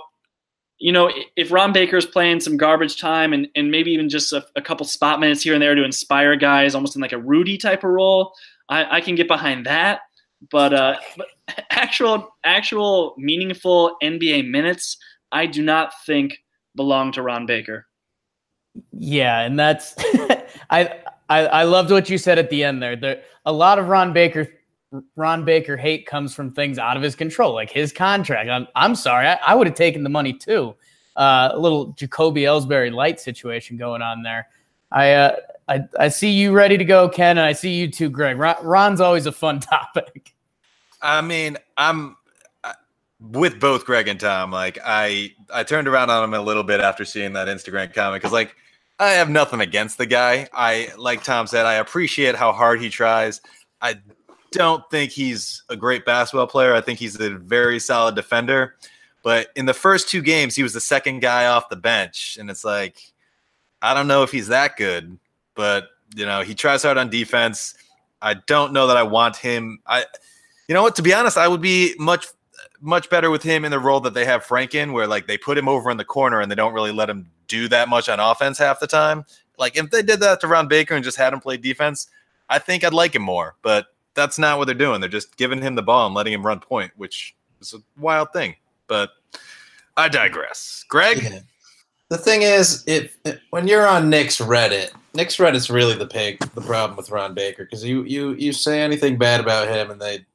you know, if Ron Baker's playing some garbage time and, and maybe even just a, a couple spot minutes here and there to inspire guys, almost in like a Rudy type of role, I, I can get behind that. But, uh, but [LAUGHS] actual actual meaningful NBA minutes, I do not think belong to Ron Baker. Yeah, and that's [LAUGHS] I, I I loved what you said at the end there. There a lot of Ron Baker Ron Baker hate comes from things out of his control, like his contract. I'm I'm sorry, I, I would have taken the money too. Uh, a little Jacoby Ellsbury light situation going on there. I uh, I I see you ready to go, Ken, and I see you too, Greg. Ron, Ron's always a fun [LAUGHS] topic. I mean, I'm with both Greg and Tom. Like, I I turned around on him a little bit after seeing that Instagram comment because, like, I have nothing against the guy. I like Tom said, I appreciate how hard he tries. I don't think he's a great basketball player. I think he's a very solid defender. But in the first two games, he was the second guy off the bench, and it's like, I don't know if he's that good. But you know, he tries hard on defense. I don't know that I want him. I, you know what? To be honest, I would be much much better with him in the role that they have Frank in, where like they put him over in the corner and they don't really let him do that much on offense half the time. Like if they did that to Ron Baker and just had him play defense, I think I'd like him more. But that's not what they're doing. They're just giving him the ball and letting him run point, which is a wild thing. But I digress. Greg. Yeah. The thing is, if, when you're on Knicks Reddit, Knicks Reddit's really the pig, the problem with Ron Baker because you you you say anything bad about him and they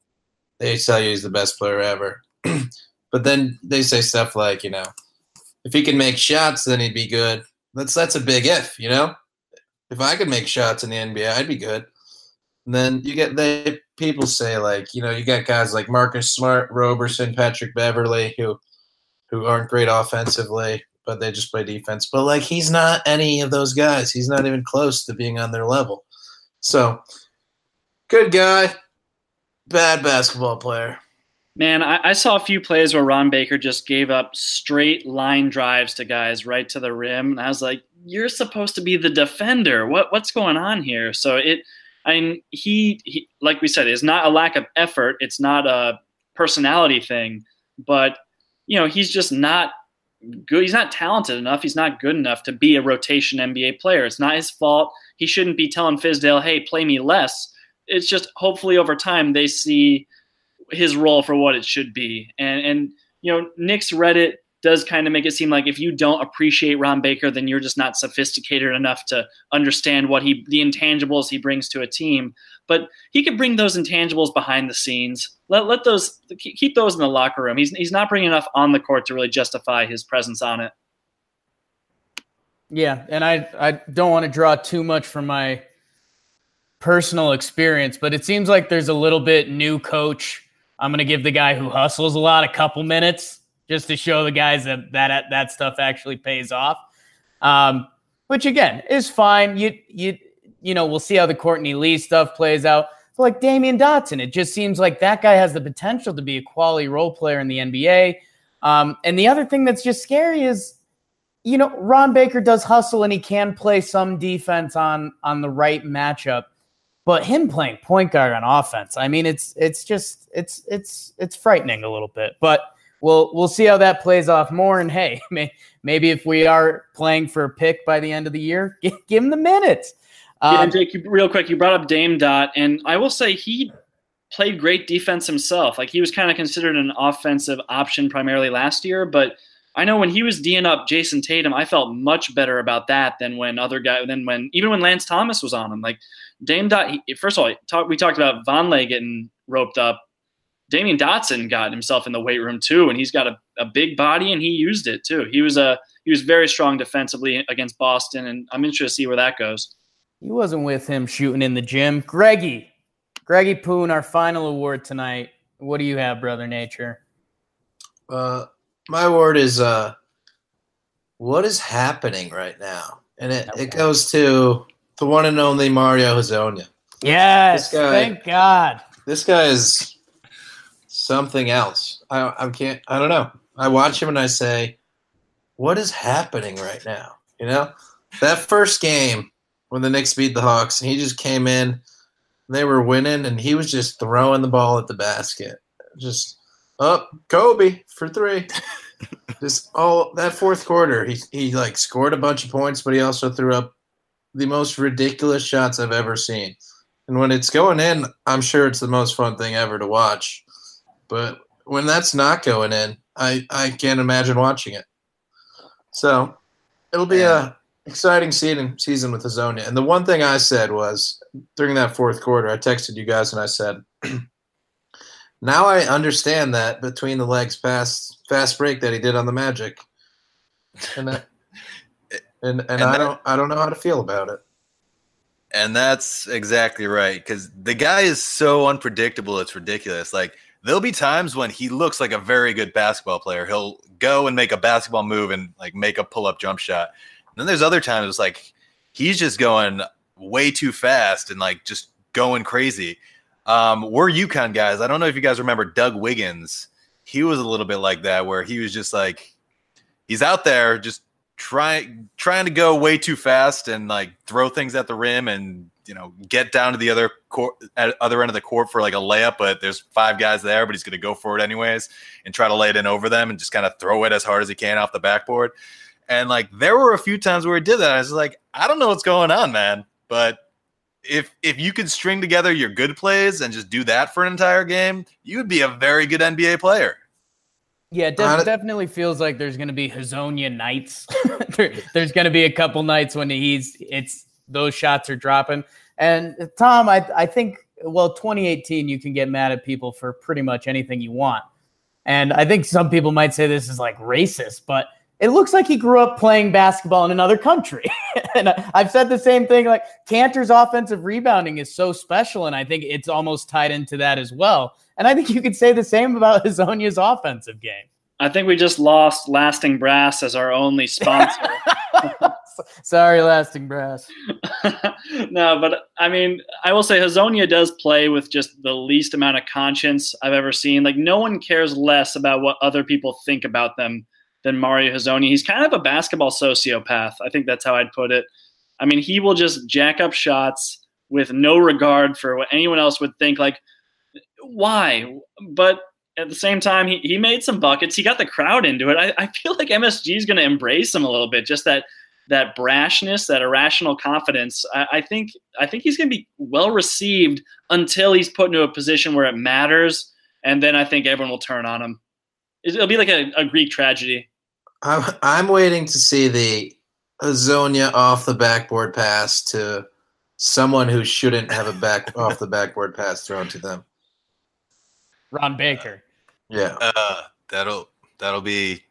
they tell you he's the best player ever, [CLEARS THROAT] but then they say stuff like you know if he can make shots then he'd be good. That's that's a big if, you know. If I could make shots in the NBA, I'd be good. And then you get they people say like you know you got guys like Marcus Smart, Roberson, Patrick Beverley who who aren't great offensively but they just play defense. But like he's not any of those guys. He's not even close to being on their level. So good guy, bad basketball player. Man, I, I, saw a few plays where Ron Baker just gave up straight line drives to guys right to the rim, and I was like, "You're supposed to be the defender. What what's going on here?" So it, mean, he, he like we said, it's not a lack of effort. It's not a personality thing, but you know, he's just not good. He's not talented enough. He's not good enough to be a rotation NBA player. It's not his fault. He shouldn't be telling Fizdale, "Hey, play me less." It's just hopefully over time they see his role for what it should be. And and you know, Knicks Reddit does kind of make it seem like if you don't appreciate Ron Baker, then you're just not sophisticated enough to understand what he the intangibles he brings to a team. But he could bring those intangibles behind the scenes. Let let those keep those in the locker room. He's he's not bringing enough on the court to really justify his presence on it. Yeah, and I I don't want to draw too much from my personal experience, but it seems like there's a little bit new coach. I'm going to give the guy who hustles a lot a couple minutes just to show the guys that that that stuff actually pays off. Um, which again is fine. You you you know we'll see how the Courtney Lee stuff plays out. But like Damyean Dotson, it just seems like that guy has the potential to be a quality role player in the NBA. Um, and the other thing that's just scary is, you know, Ron Baker does hustle and he can play some defense on on the right matchup. But him playing point guard on offense, I mean, it's it's just it's it's it's frightening a little bit. But we'll we'll see how that plays off more. And hey, [LAUGHS] may, maybe if we are playing for a pick by the end of the year, [LAUGHS] give, give him the minutes. Um, yeah, Jake, you, real quick, you brought up Dame Dot, and I will say he played great defense himself. Like he was kind of considered an offensive option primarily last year, but I know when he was D'ing up Jayson Tatum, I felt much better about that than when other guy than when even when Lance Thomas was on him. Like Dame Dot, he, first of all, talk, we talked about Vonleh getting roped up Damyean Dotson got himself in the weight room too, and he's got a, a big body and he used it too. He was a he was very strong defensively against Boston, and I'm interested to see where that goes. He wasn't with him shooting in the gym. Greggy, Greggy Poon, our final award tonight. What do you have, Brother Nature? Uh, my award is uh, what is happening right now, and it, okay. it goes to the one and only Mario Hezonja. Yes, guy, thank God. This guy is something else. I, I can't. I don't know. I watch him and I say, "What is happening right now?" You know, that first game when the Knicks beat the Hawks, and he just came in. They were winning, and he was just throwing the ball at the basket. Just up, oh, Kobe for three. [LAUGHS] just all that fourth quarter, he he like scored a bunch of points, but he also threw up the most ridiculous shots I've ever seen. And when it's going in, I'm sure it's the most fun thing ever to watch. But when that's not going in, I, I can't imagine watching it. So it'll be yeah. a exciting season season with Hezonja. And the one thing I said was during that fourth quarter, I texted you guys and I said, [CLEARS THROAT] now I understand that between the legs pass fast break that he did on the Magic. And that, [LAUGHS] and, and, and I that, don't I don't know how to feel about it. And that's exactly right because the guy is so unpredictable. It's ridiculous. Like there'll be times when he looks like a very good basketball player. He'll go and make a basketball move and like make a pull up jump shot. And then there's other times it's like he's just going way too fast and like just going crazy. Um, we're UConn guys. I don't know if you guys remember Doug Wiggins. He was a little bit like that, where he was just like he's out there just trying trying to go way too fast and like throw things at the rim and you know, get down to the other court, at other end of the court for like a layup, but there's five guys there, but he's going to go for it anyways and try to lay it in over them and just kind of throw it as hard as he can off the backboard. And like there were a few times where he did that. I was like, I don't know what's going on, man. But if if you could string together your good plays and just do that for an entire game, you would be a very good NBA player. Yeah, it def- definitely feels like there's going to be Hezonja nights. [LAUGHS] there, there's going to be a couple nights when he's it's those shots are dropping. And Tom, I I think well, 2018 you can get mad at people for pretty much anything you want. And I think some people might say this is like racist, but it looks like he grew up playing basketball in another country. [LAUGHS] and I've said the same thing. Like Kanter's offensive rebounding is so special, and I think it's almost tied into that as well. And I think you could say the same about [LAUGHS] Hezonja's offensive game. I think we just lost Lasting Brass as our only sponsor. [LAUGHS] [LAUGHS] Sorry, Lasting Brass. [LAUGHS] no, but I mean, I will say Hezonja does play with just the least amount of conscience I've ever seen. Like, no one cares less about what other people think about them than Mario Hezonja. He's kind of a basketball sociopath. I think that's how I'd put it. I mean, he will just jack up shots with no regard for what anyone else would think. Like, why? But at the same time, he, he made some buckets. He got the crowd into it. I, I feel like MSG is going to embrace him a little bit. Just that that brashness, that irrational confidence. I, I think I think he's going to be well received until he's put into a position where it matters, and then I think everyone will turn on him. It'll be like a, a Greek tragedy. I'm I'm waiting to see the Hezonja off the backboard pass to someone who shouldn't have a back off the backboard pass thrown to them. Ron Baker. Yeah. Uh, that'll that'll be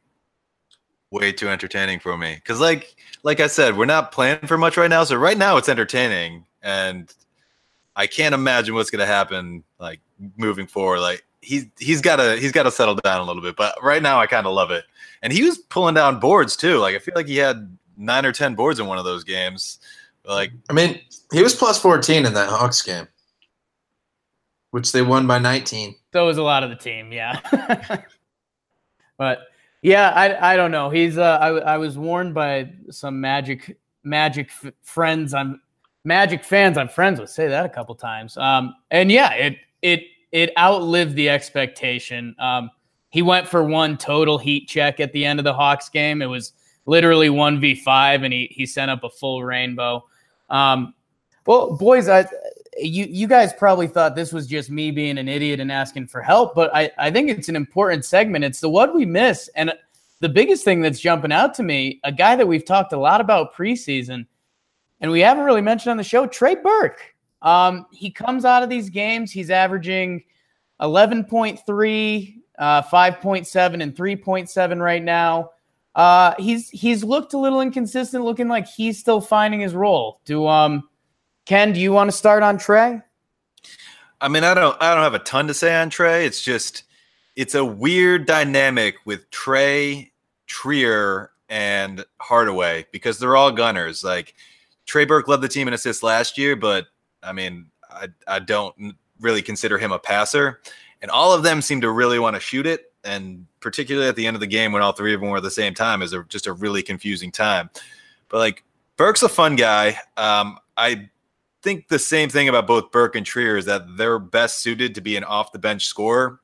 way too entertaining for me. Cause like like I said, we're not playing for much right now. So right now it's entertaining, and I can't imagine what's gonna happen like moving forward. Like he's he's gotta he's gotta settle down a little bit. But right now I kind of love it. And he was pulling down boards too. Like I feel like he had nine or ten boards in one of those games. Like I mean, he was plus 14 in that Hawks game, which they won by 19. So was a lot of the team, yeah. [LAUGHS] but yeah, I I don't know. He's uh, I I was warned by some magic magic f- friends. I'm magic fans. I'm friends with. Say that a couple times. Um, and yeah, it it it outlived the expectation. Um, he went for one total heat check at the end of the Hawks game. It was literally one v five, and he he sent up a full rainbow. Um, well, boys, I you you guys probably thought this was just me being an idiot and asking for help, but I I think it's an important segment. It's the what we miss, and the biggest thing that's jumping out to me, a guy that we've talked a lot about preseason, and we haven't really mentioned on the show, Trey Burke. Um, he comes out of these games, he's averaging 11.3, uh, 5.7, and 3.7 right now. Uh, he's he's looked a little inconsistent, looking like he's still finding his role. Do um Ken, do you want to start on Trey? I mean, I don't I don't have a ton to say on Trey. It's just it's a weird dynamic with Trey, Trier, and Hardaway because they're all gunners. Like Trey Burke led the team in assists last year, but I mean, I I don't really consider him a passer. And all of them seem to really want to shoot it. And particularly at the end of the game when all three of them were at the same time is a, just a really confusing time. But like Burke's a fun guy. Um, I think the same thing about both Burke and Trier is that they're best suited to be an off the bench scorer.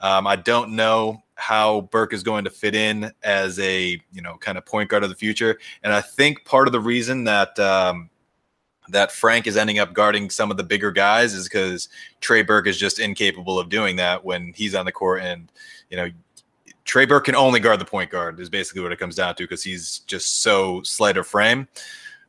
Um, I don't know how Burke is going to fit in as a you know kind of point guard of the future, and I think part of the reason that um, that Frank is ending up guarding some of the bigger guys is because Trey Burke is just incapable of doing that when he's on the court, and you know Trey Burke can only guard the point guard is basically what it comes down to because he's just so slight of frame,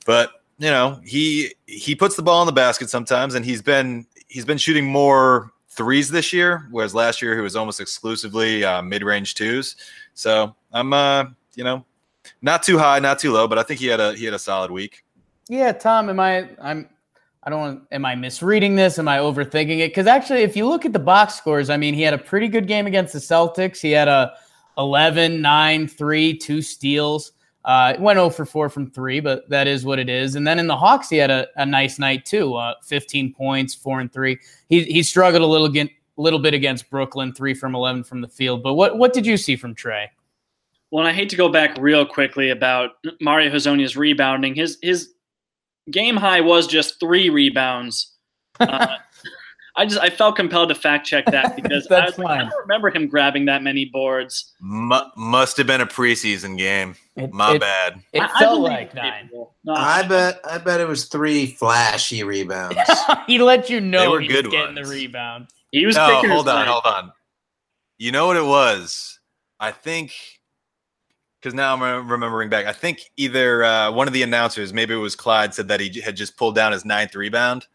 but you know he he puts the ball in the basket sometimes and he's been he's been shooting more threes this year whereas last year he was almost exclusively uh, mid-range twos. So i'm uh you know not too high not too low but i think he had a he had a solid week. Yeah tom am i i'm i don't am i misreading this? Am i overthinking it? Because actually if you look at the box scores i mean he had a pretty good game against the celtics. He had a 11 9 3 2 steals uh, it went 0 for 4 from three, but that is what it is. And then in the Hawks, he had a, a nice night too. Uh, 15 points, four and three. He he struggled a little get, little bit against Brooklyn, three from 11 from the field. But what what did you see from Trey? Well, I hate to go back real quickly about Mario Hezonja's rebounding. His his game high was just three rebounds. [LAUGHS] Uh, I just I felt compelled to fact check that [LAUGHS] because I, That's was like, I don't remember him grabbing that many boards. Mu- must have been a preseason game. It- My it- bad. It I- I felt believe like nine. No, I bet I bet it was three flashy rebounds. [LAUGHS] he let you know They were he good was getting the ones. rebound. he was No, hold on, night. hold on. You know what it was? I think because now I'm remembering back. I think either uh, one of the announcers, maybe it was Clyde, said that he had just pulled down his ninth rebound,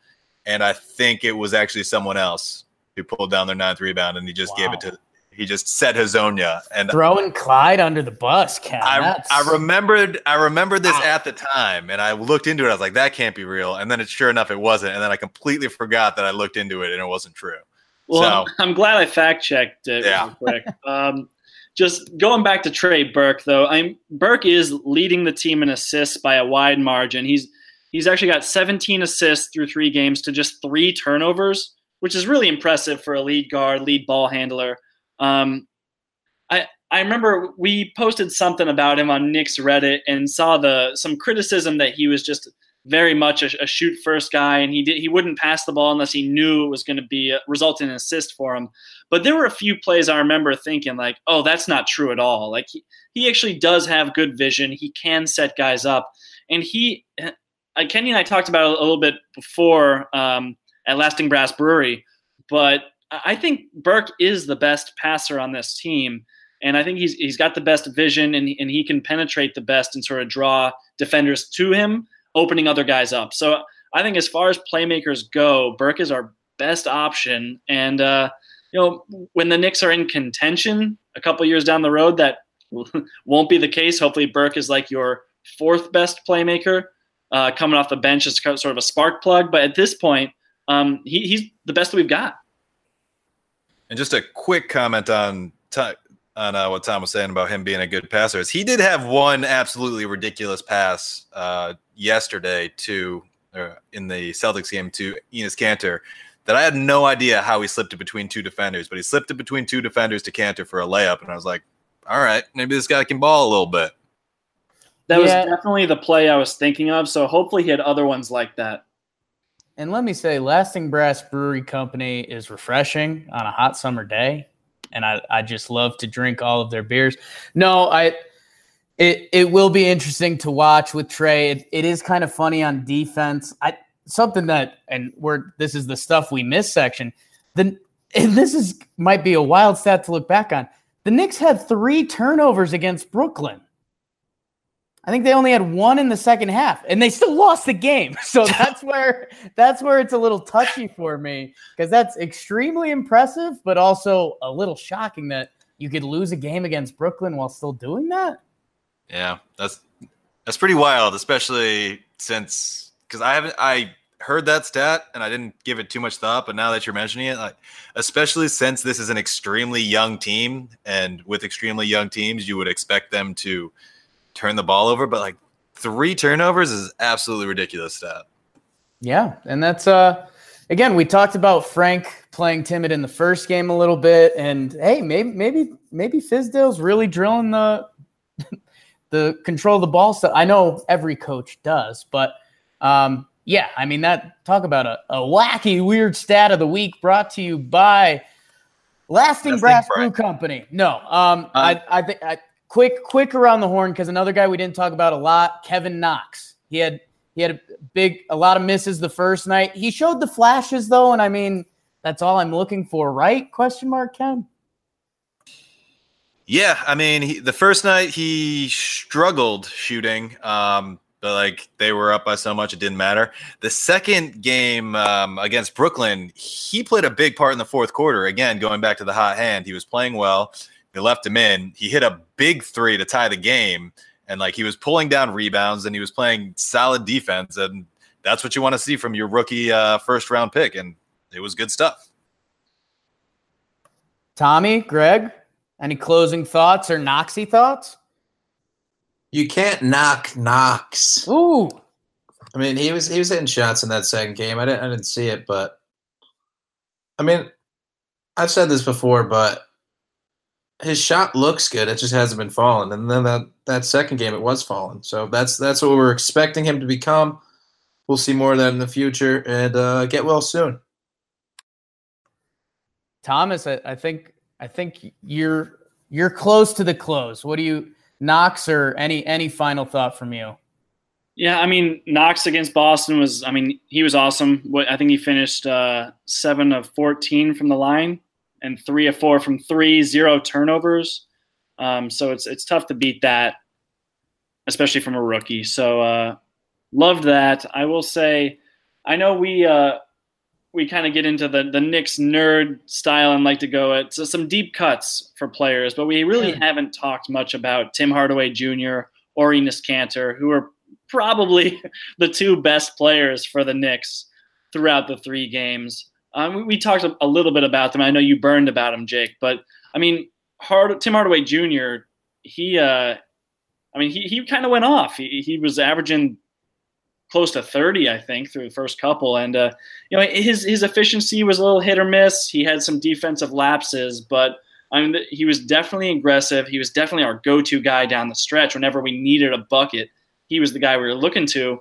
and I think it was actually someone else who pulled down their ninth rebound, and he just gave it to. He just set Hezonja, and Throwing Clyde under the bus, Ken. I, That's- I remembered I remembered this Wow. at the time, and I looked into it. I was like, "That can't be real." And then, it, sure enough, it wasn't. And then I completely forgot that I looked into it, and it wasn't true. Well, So- I'm glad I fact checked it Yeah. real [LAUGHS] quick. um, just going back to Trey Burke, though, I'm Burke is leading the team in assists by a wide margin. He's he's actually got 17 assists through three games to just three turnovers, which is really impressive for a lead guard, lead ball handler. Um, I I remember we posted something about him on Knicks Reddit and saw the some criticism that he was just very much a, a shoot first guy, and he did he wouldn't pass the ball unless he knew it was going to be a, result in an assist for him. But there were a few plays I remember thinking like, oh, that's not true at all. Like he, he actually does have good vision. He can set guys up, and he, uh, Kenny and I talked about it a little bit before um, at Lasting Brass Brewery, but I think Burke is the best passer on this team. And I think he's he's got the best vision and, and he can penetrate the best and sort of draw defenders to him, opening other guys up. So I think as far as playmakers go, Burke is our best option. And uh, you know, when the Knicks are in contention a couple years down the road, that [LAUGHS] won't be the case. Hopefully, Burke is like your fourth best playmaker uh, coming off the bench as sort of a spark plug. But at this point, um, he, he's the best that we've got. And just a quick comment on on uh, what Tom was saying about him being a good passer is he did have one absolutely ridiculous pass uh, yesterday to uh, in the Celtics game to Enes Kanter that I had no idea how he slipped it between two defenders, but he slipped it between two defenders to Kanter for a layup, and I was like, all right, maybe this guy can ball a little bit. That Yeah. was definitely the play I was thinking of. So hopefully, he had other ones like that. And let me say, Lasting Brass Brewery Company is refreshing on a hot summer day, and I, I just love to drink all of their beers. No, I it it will be interesting to watch with Trey. It, it is kind of funny on defense. I something that and we're this is the stuff we miss section. The and this is might be a wild stat to look back on. The Knicks had three turnovers against Brooklyn. I think they only had one in the second half, and they still lost the game. [LAUGHS] So [LAUGHS] that's where that's where it's a little touchy for me because that's extremely impressive, but also a little shocking that you could lose a game against Brooklyn while still doing that. Yeah, that's that's pretty wild, especially since because I haven't I heard that stat and I didn't give it too much thought, but now that you're mentioning it, like especially since this is an extremely young team, and with extremely young teams, you would expect them to turn the ball over, but like three turnovers is absolutely ridiculous stat. Yeah, and that's uh again we talked about Frank playing timid in the first game a little bit, and hey, maybe maybe maybe Fizdale's really drilling the [LAUGHS] the control of the ball stuff. I know every coach does, but um yeah, I mean that talk about a, a wacky weird stat of the week brought to you by Lasting Brass. Brew Company. No, um I I think I quick quick around the horn because another guy we didn't talk about a lot, Kevin Knox. He had he had a big a lot of misses the first night. He showed the flashes though, and I mean that's all I'm looking for, right? Question mark, Ken. Yeah, I mean, he, the first night he struggled shooting, um, but like they were up by so much it didn't matter. The second game um, against Brooklyn, he played a big part in the fourth quarter. Again, going back to the hot hand, he was playing well. They left him in. He hit a big three to tie the game, and like he was pulling down rebounds and he was playing solid defense, and that's what you want to see from your rookie uh, first round pick, and it was good stuff. Tommy, Greg, any closing thoughts or Knoxy thoughts? You can't knock Knox. Ooh, I mean, he was he was hitting shots in that second game. I didn't I didn't see it, but I mean, I've said this before, but his shot looks good. It just hasn't been falling. And then that that second game, it was falling. So that's that's what we're expecting him to become. we'll see more of that in the future. And uh, get well soon. Thomas, I, I think I think you're you're close to the close. What do you Knox or any any final thought from you? Yeah, I mean Knox against Boston was. I mean he was awesome. I think he finished uh, seven of fourteen from the line and three of four from three, zero turnovers. Um, so it's it's tough to beat that, especially from a rookie. So uh, loved that. I will say, I know we uh, we kind of get into the the Knicks nerd style and like to go at so some deep cuts for players, but we really haven't talked much about Tim Hardaway Jr. or Enes Kanter, who are probably [LAUGHS] the two best players for the Knicks throughout the three games. Um, we, we, talked a, a, little bit about them. I know you burned about them, Jake, but I mean, Hard, Tim Hardaway Jr. He, uh, I mean, he he kind of went off. He he was averaging close to 30, I think, through the first couple. And uh, you know, his his efficiency was a little hit or miss. He had some defensive lapses, but I mean, he was definitely aggressive. He was definitely our go-to guy down the stretch. Whenever we needed a bucket, he was the guy we were looking to.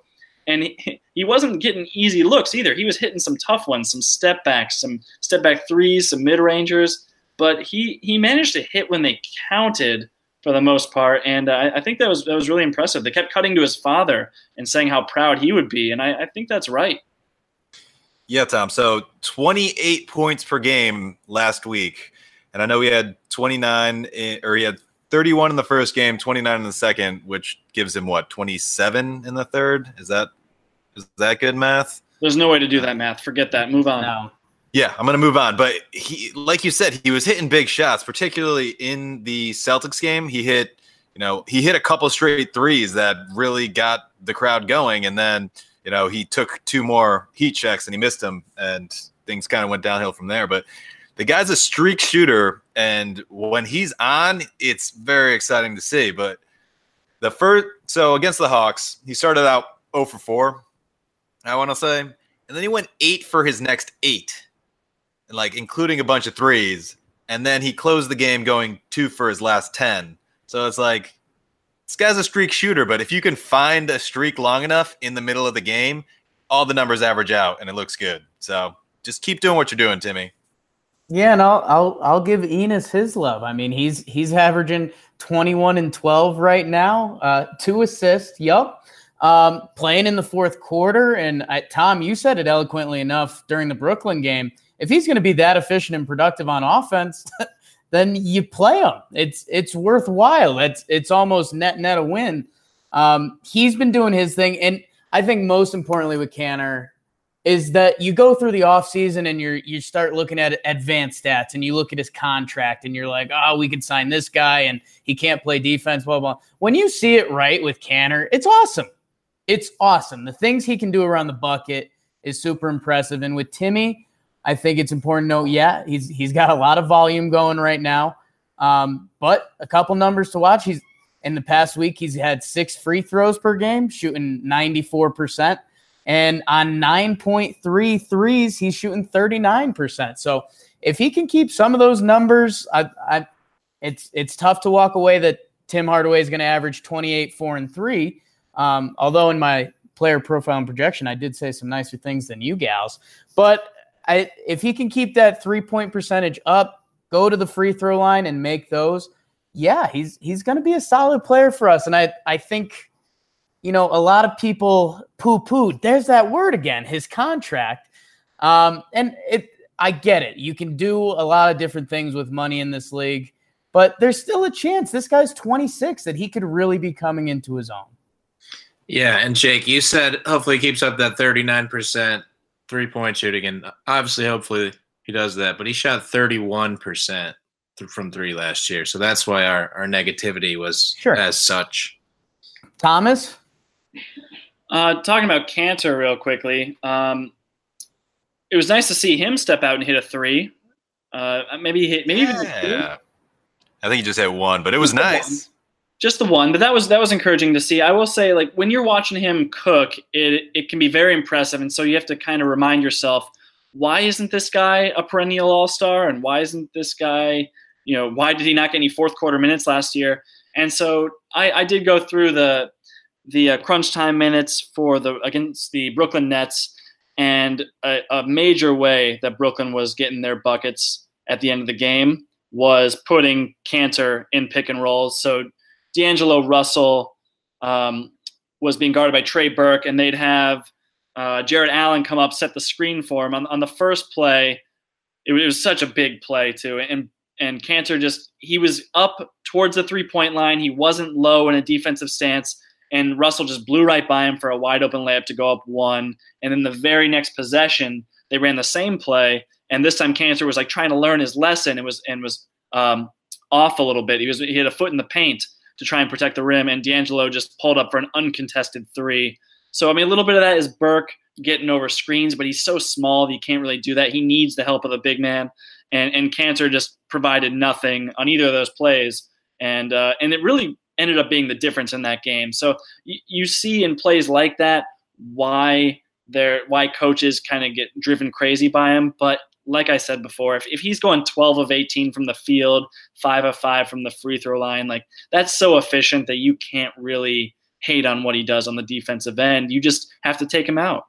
And he, he wasn't getting easy looks either. He was hitting some tough ones, some step backs, some step back threes, some mid rangers. But he he managed to hit when they counted for the most part. And I think that was that was really impressive. They kept cutting to his father and saying how proud he would be, and I, I think that's right. Yeah, Tom. So 28 points per game last week, and I know he had 29, in, or he had 31 in the first game, 29 in the second, which gives him what 27 in the third. Is that is that good math? There's no way to do that math. Forget that. Move on. No. Yeah, I'm going to move on. But he, like you said, he was hitting big shots, particularly in the Celtics game. He hit, you know, he hit a couple straight threes that really got the crowd going. And then, you know, he took two more heat checks and he missed them, and things kind of went downhill from there. But the guy's a streak shooter, and when he's on, it's very exciting to see. But the first, so against the Hawks, he started out 0 for 4, I want to say, and then he went eight for his next eight like including a bunch of threes, and then he closed the game going two for his last ten. So it's like this guy's a streak shooter, but if you can find a streak long enough in the middle of the game, all the numbers average out and it looks good. So just keep doing what you're doing, Timmy. Yeah, and I'll I'll I'll give Enes his love. I mean, he's he's averaging 21 and 12 right now, uh, two assists. Yup. Um, playing in the fourth quarter, and I, Tom, you said it eloquently enough during the Brooklyn game if he's going to be that efficient and productive on offense, [LAUGHS] then you play him. It's it's worthwhile. It's it's almost net net a win. Um, he's been doing his thing, and I think most importantly with Kanter is that you go through the offseason and you you start looking at advanced stats and you look at his contract and you're like, oh, we could sign this guy and he can't play defense, blah blah. When you see it right with Kanter, it's awesome. It's awesome. The things he can do around the bucket is super impressive. And with Timmy, I think it's important to note, yeah, he's he's got a lot of volume going right now. Um, but a couple numbers to watch. He's in the past week, he's had six free throws per game, shooting 94%. And on 9.3 threes, he's shooting 39%. So if he can keep some of those numbers, I, I, it's it's tough to walk away that Tim Hardaway is going to average 28, 4, and 3. Um, although in my player profile and projection, I did say some nicer things than you gals. But I, if he can keep that three point percentage up, go to the free throw line and make those, yeah, he's he's going to be a solid player for us. And I I think, you know, a lot of people poo poo. There's that word again. His contract, um, and it. I get it. You can do a lot of different things with money in this league, but there's still a chance. This guy's 26 that he could really be coming into his own. Yeah, and Jake, you said hopefully he keeps up that 39% three point shooting, and obviously, hopefully, he does that. But he shot 31% from three last year. So that's why our, our negativity was sure. as such. Thomas? Uh, talking about Kanter real quickly. Um, it was nice to see him step out and hit a three. Uh, maybe he hit, maybe yeah. even I think he just hit one, but it was nice just the one, but that was that was encouraging to see. I will say, like when you're watching him cook, it it can be very impressive, and so you have to kind of remind yourself, why isn't this guy a perennial All Star, and why isn't this guy, you know, why did he not get any fourth quarter minutes last year? And so I, I did go through the the uh, crunch time minutes for the against the Brooklyn Nets, and a, a major way that Brooklyn was getting their buckets at the end of the game was putting Kanter in pick and rolls. So D'Angelo Russell um, was being guarded by Trey Burke, and they'd have uh, Jarrett Allen come up, set the screen for him on, on the first play. It was, it was such a big play too, and and Kanter just he was up towards the three point line. He wasn't low in a defensive stance, and Russell just blew right by him for a wide open layup to go up one. And then the very next possession, they ran the same play, and this time Kanter was like trying to learn his lesson and was and was um, off a little bit. He was he had a foot in the paint to try and protect the rim, and D'Angelo just pulled up for an uncontested three. So I mean, a little bit of that is Burke getting over screens, but he's so small that he can't really do that. He needs the help of a big man, and and Kanter just provided nothing on either of those plays, and uh, and it really ended up being the difference in that game. So you, you see in plays like that why they're why coaches kind of get driven crazy by him, but like I said before, if, if he's going 12 of 18 from the field, five of five from the free throw line, like that's so efficient that you can't really hate on what he does on the defensive end. You just have to take him out.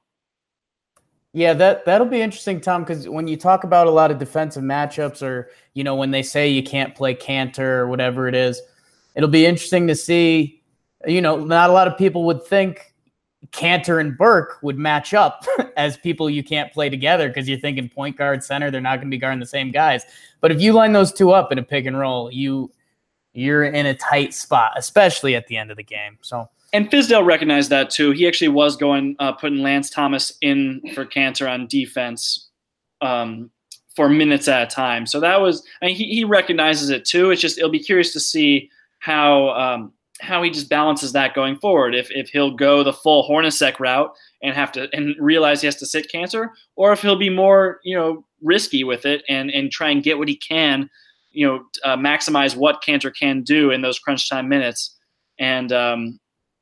Yeah, that that'll be interesting, Tom, because when you talk about a lot of defensive matchups, or you know when they say you can't play Kanter or whatever it is, it'll be interesting to see. You know, not a lot of people would think Kanter and Burke would match up [LAUGHS] as people you can't play together because you're thinking point guard center, they're not going to be guarding the same guys. But if you line those two up in a pick and roll, you you're in a tight spot, especially at the end of the game. So and Fizdale recognized that too. He actually was going uh, putting Lance Thomas in for Kanter on defense um, for minutes at a time. So that was I mean, he he recognizes it too. It's just it'll be curious to see how um, how he just balances that going forward. If if he'll go the full Hornacek route and have to and realize he has to sit Kanter, or if he'll be more you know risky with it and and try and get what he can, you know, uh, maximize what Kanter can do in those crunch time minutes. And um,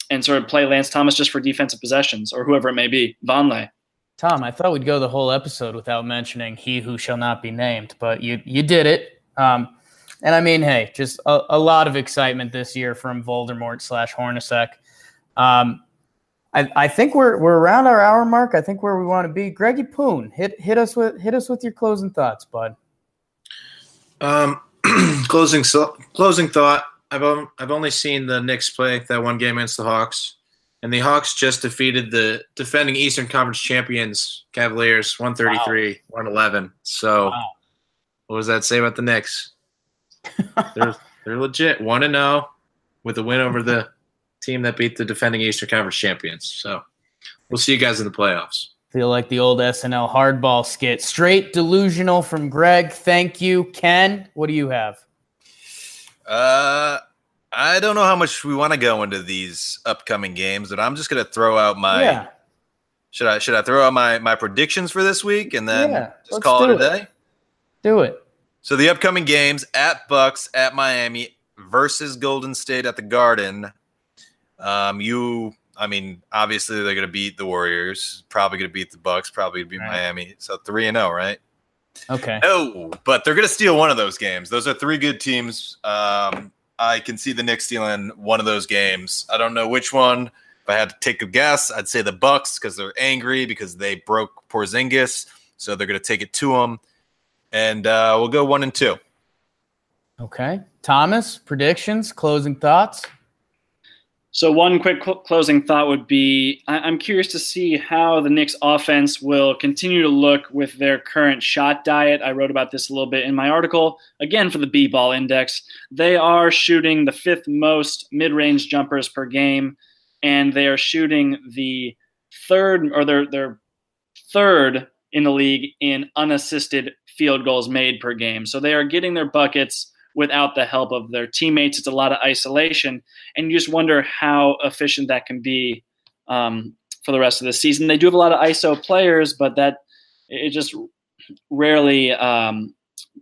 and sort of play Lance Thomas just for defensive possessions or whoever it may be, Vonleh. Tom, I thought we'd go the whole episode without mentioning "He Who Shall Not Be Named," but you you did it. Um, and I mean, hey, just a, a, lot of excitement this year from Voldemort slash Hornacek. Um, I, I think we're we're around our hour mark. I think where we want to be. Greggy Poon, hit hit us with hit us with your closing thoughts, bud. Um, [CLEARS THROAT] closing so, closing thought. I've I've only seen the Knicks play that one game against the Hawks, and the Hawks just defeated the defending Eastern Conference champions Cavaliers 133 111. So, wow. what does that say about the Knicks? They're they're legit one and zero oh with a win over the team that beat the defending Eastern Conference champions. So, we'll see you guys in the playoffs. Feel like the old SNL hardball skit. Straight delusional from Greg. Thank you, Ken. What do you have? Uh, I don't know how much we want to go into these upcoming games, but I'm just gonna throw out my. Yeah. Should I should I throw out my my predictions for this week and then yeah, just call it a day? Do it. So the upcoming games at Bucks at Miami versus Golden State at the Garden. Um, you, I mean, obviously they're going to beat the Warriors. Probably going to beat the Bucks. Probably going to beat right. Miami. So three and zero, oh, right? Okay. No, but they're going to steal one of those games. Those are three good teams. Um, I can see the Knicks stealing one of those games. I don't know which one. If I had to take a guess, I'd say the Bucks because they're angry because they broke Porzingis, so they're going to take it to them, and uh, we'll go one and two. Okay, Thomas, predictions, closing thoughts. So one quick cl- closing thought would be: I- am curious to see how the Knicks offense will continue to look with their current shot diet. I wrote about this a little bit in my article. Again, for the B-ball index, they are shooting the fifth most mid-range jumpers per game, and they are shooting the third or their their third in the league in unassisted field goals made per game. So they are getting their buckets without the help of their teammates. It's a lot of isolation, and you just wonder how efficient that can be um, for the rest of the season. They do have a lot of ISO players, but that it just rarely um,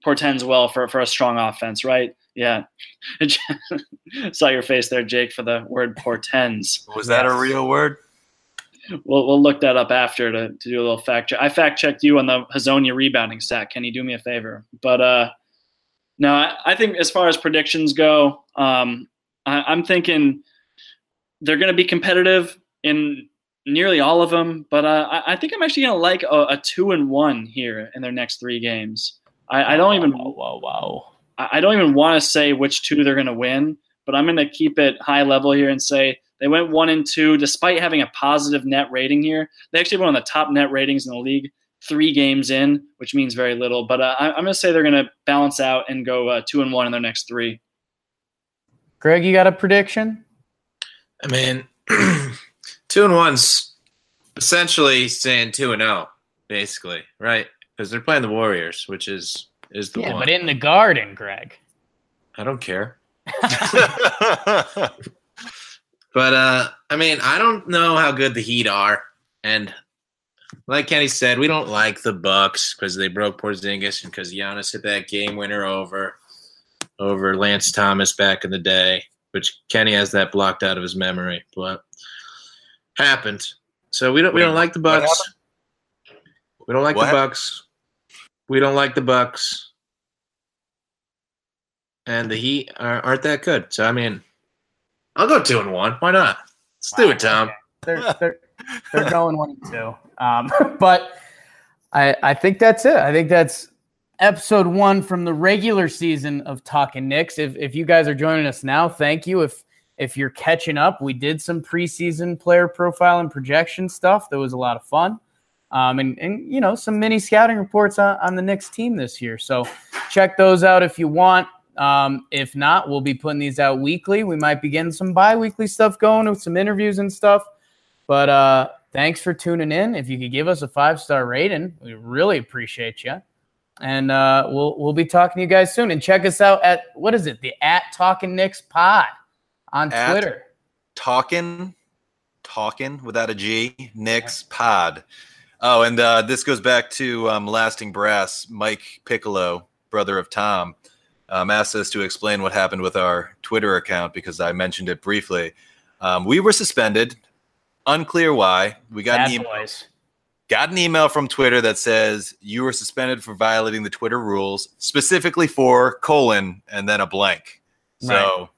portends well for, for a strong offense, right? Yeah. [LAUGHS] Saw your face there, Jake, for the word portends. Was that yes. a real word? We'll, we'll look that up after to, to do a little fact check. I fact checked you on the Hezonja rebounding stat. Can you do me a favor? But uh, no, I, I think as far as predictions go, um, I, am thinking they're going to be competitive in nearly all of them. But uh, I, I, think I'm actually going to like a, a, two and one here in their next three games. I, I don't even whoa whoa. wow. I, I don't even want to say which two they're going to win, but I'm going to keep it high level here and say they went one and two despite having a positive net rating here. They actually went on the top net ratings in the league three games in, which means very little. But uh, I, am going to say they're going to balance out and go uh, two and one in their next three. Greg, you got a prediction? I mean, [CLEARS THROAT] two and one's essentially saying two and zero, oh, basically, right? Because they're playing the Warriors, which is is the yeah, one. but in the Garden, Greg. I don't care. [LAUGHS] [LAUGHS] but uh, I mean, I don't know how good the Heat are, and like Kenny said, we don't like the Bucks because they broke Porzingis and because Giannis hit that game winner over over Lance Thomas back in the day, which Kenny has that blocked out of his memory, but happened. So we don't we don't like the Bucks. We don't like what? the Bucks. We don't like the Bucks. And the Heat are, not that good. So I mean, I'll go two and one. Why not? Let's wow. do it, Tom. They're, they're, they're going one and two. Um, [LAUGHS] but I I think that's it. I think that's episode one from the regular season of Talking Knicks. If if you guys are joining us now, thank you. If if you're catching up, we did some preseason player profile and projection stuff. That was a lot of fun. Um, and, and you know some mini scouting reports on, on the Knicks team this year. So check those out if you want. Um, if not, we'll be putting these out weekly. We might be getting some bi-weekly stuff going with some interviews and stuff. But uh, thanks for tuning in. If you could give us a five star rating, we really appreciate you. And uh, we'll we'll be talking to you guys soon. And check us out at what is it? The at Talking Knicks Pod on at Twitter. Talking, talking without a G. Knicks Pod. Oh, and uh, this goes back to um, Lasting Brass. Mike Piccolo, brother of Tom, um, asked us to explain what happened with our Twitter account because I mentioned it briefly. Um, we were suspended Unclear why. We got Bad an email. Boys. Got an email from Twitter that says you were suspended for violating the Twitter rules, specifically for colon and then a blank. So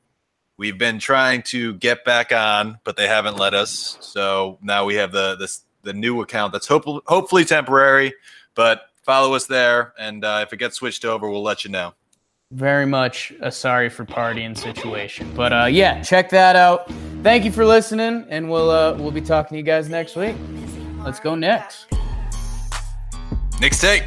we've been trying to get back on, but they haven't let us. So now we have the this the new account that's hope, hopefully temporary, but follow us there, and uh, if it gets switched over, we'll let you know very much a sorry for partying situation. But uh, yeah, check that out. Thank you for listening, and we'll uh, we'll be talking to you guys next week. Let's go next. Next take.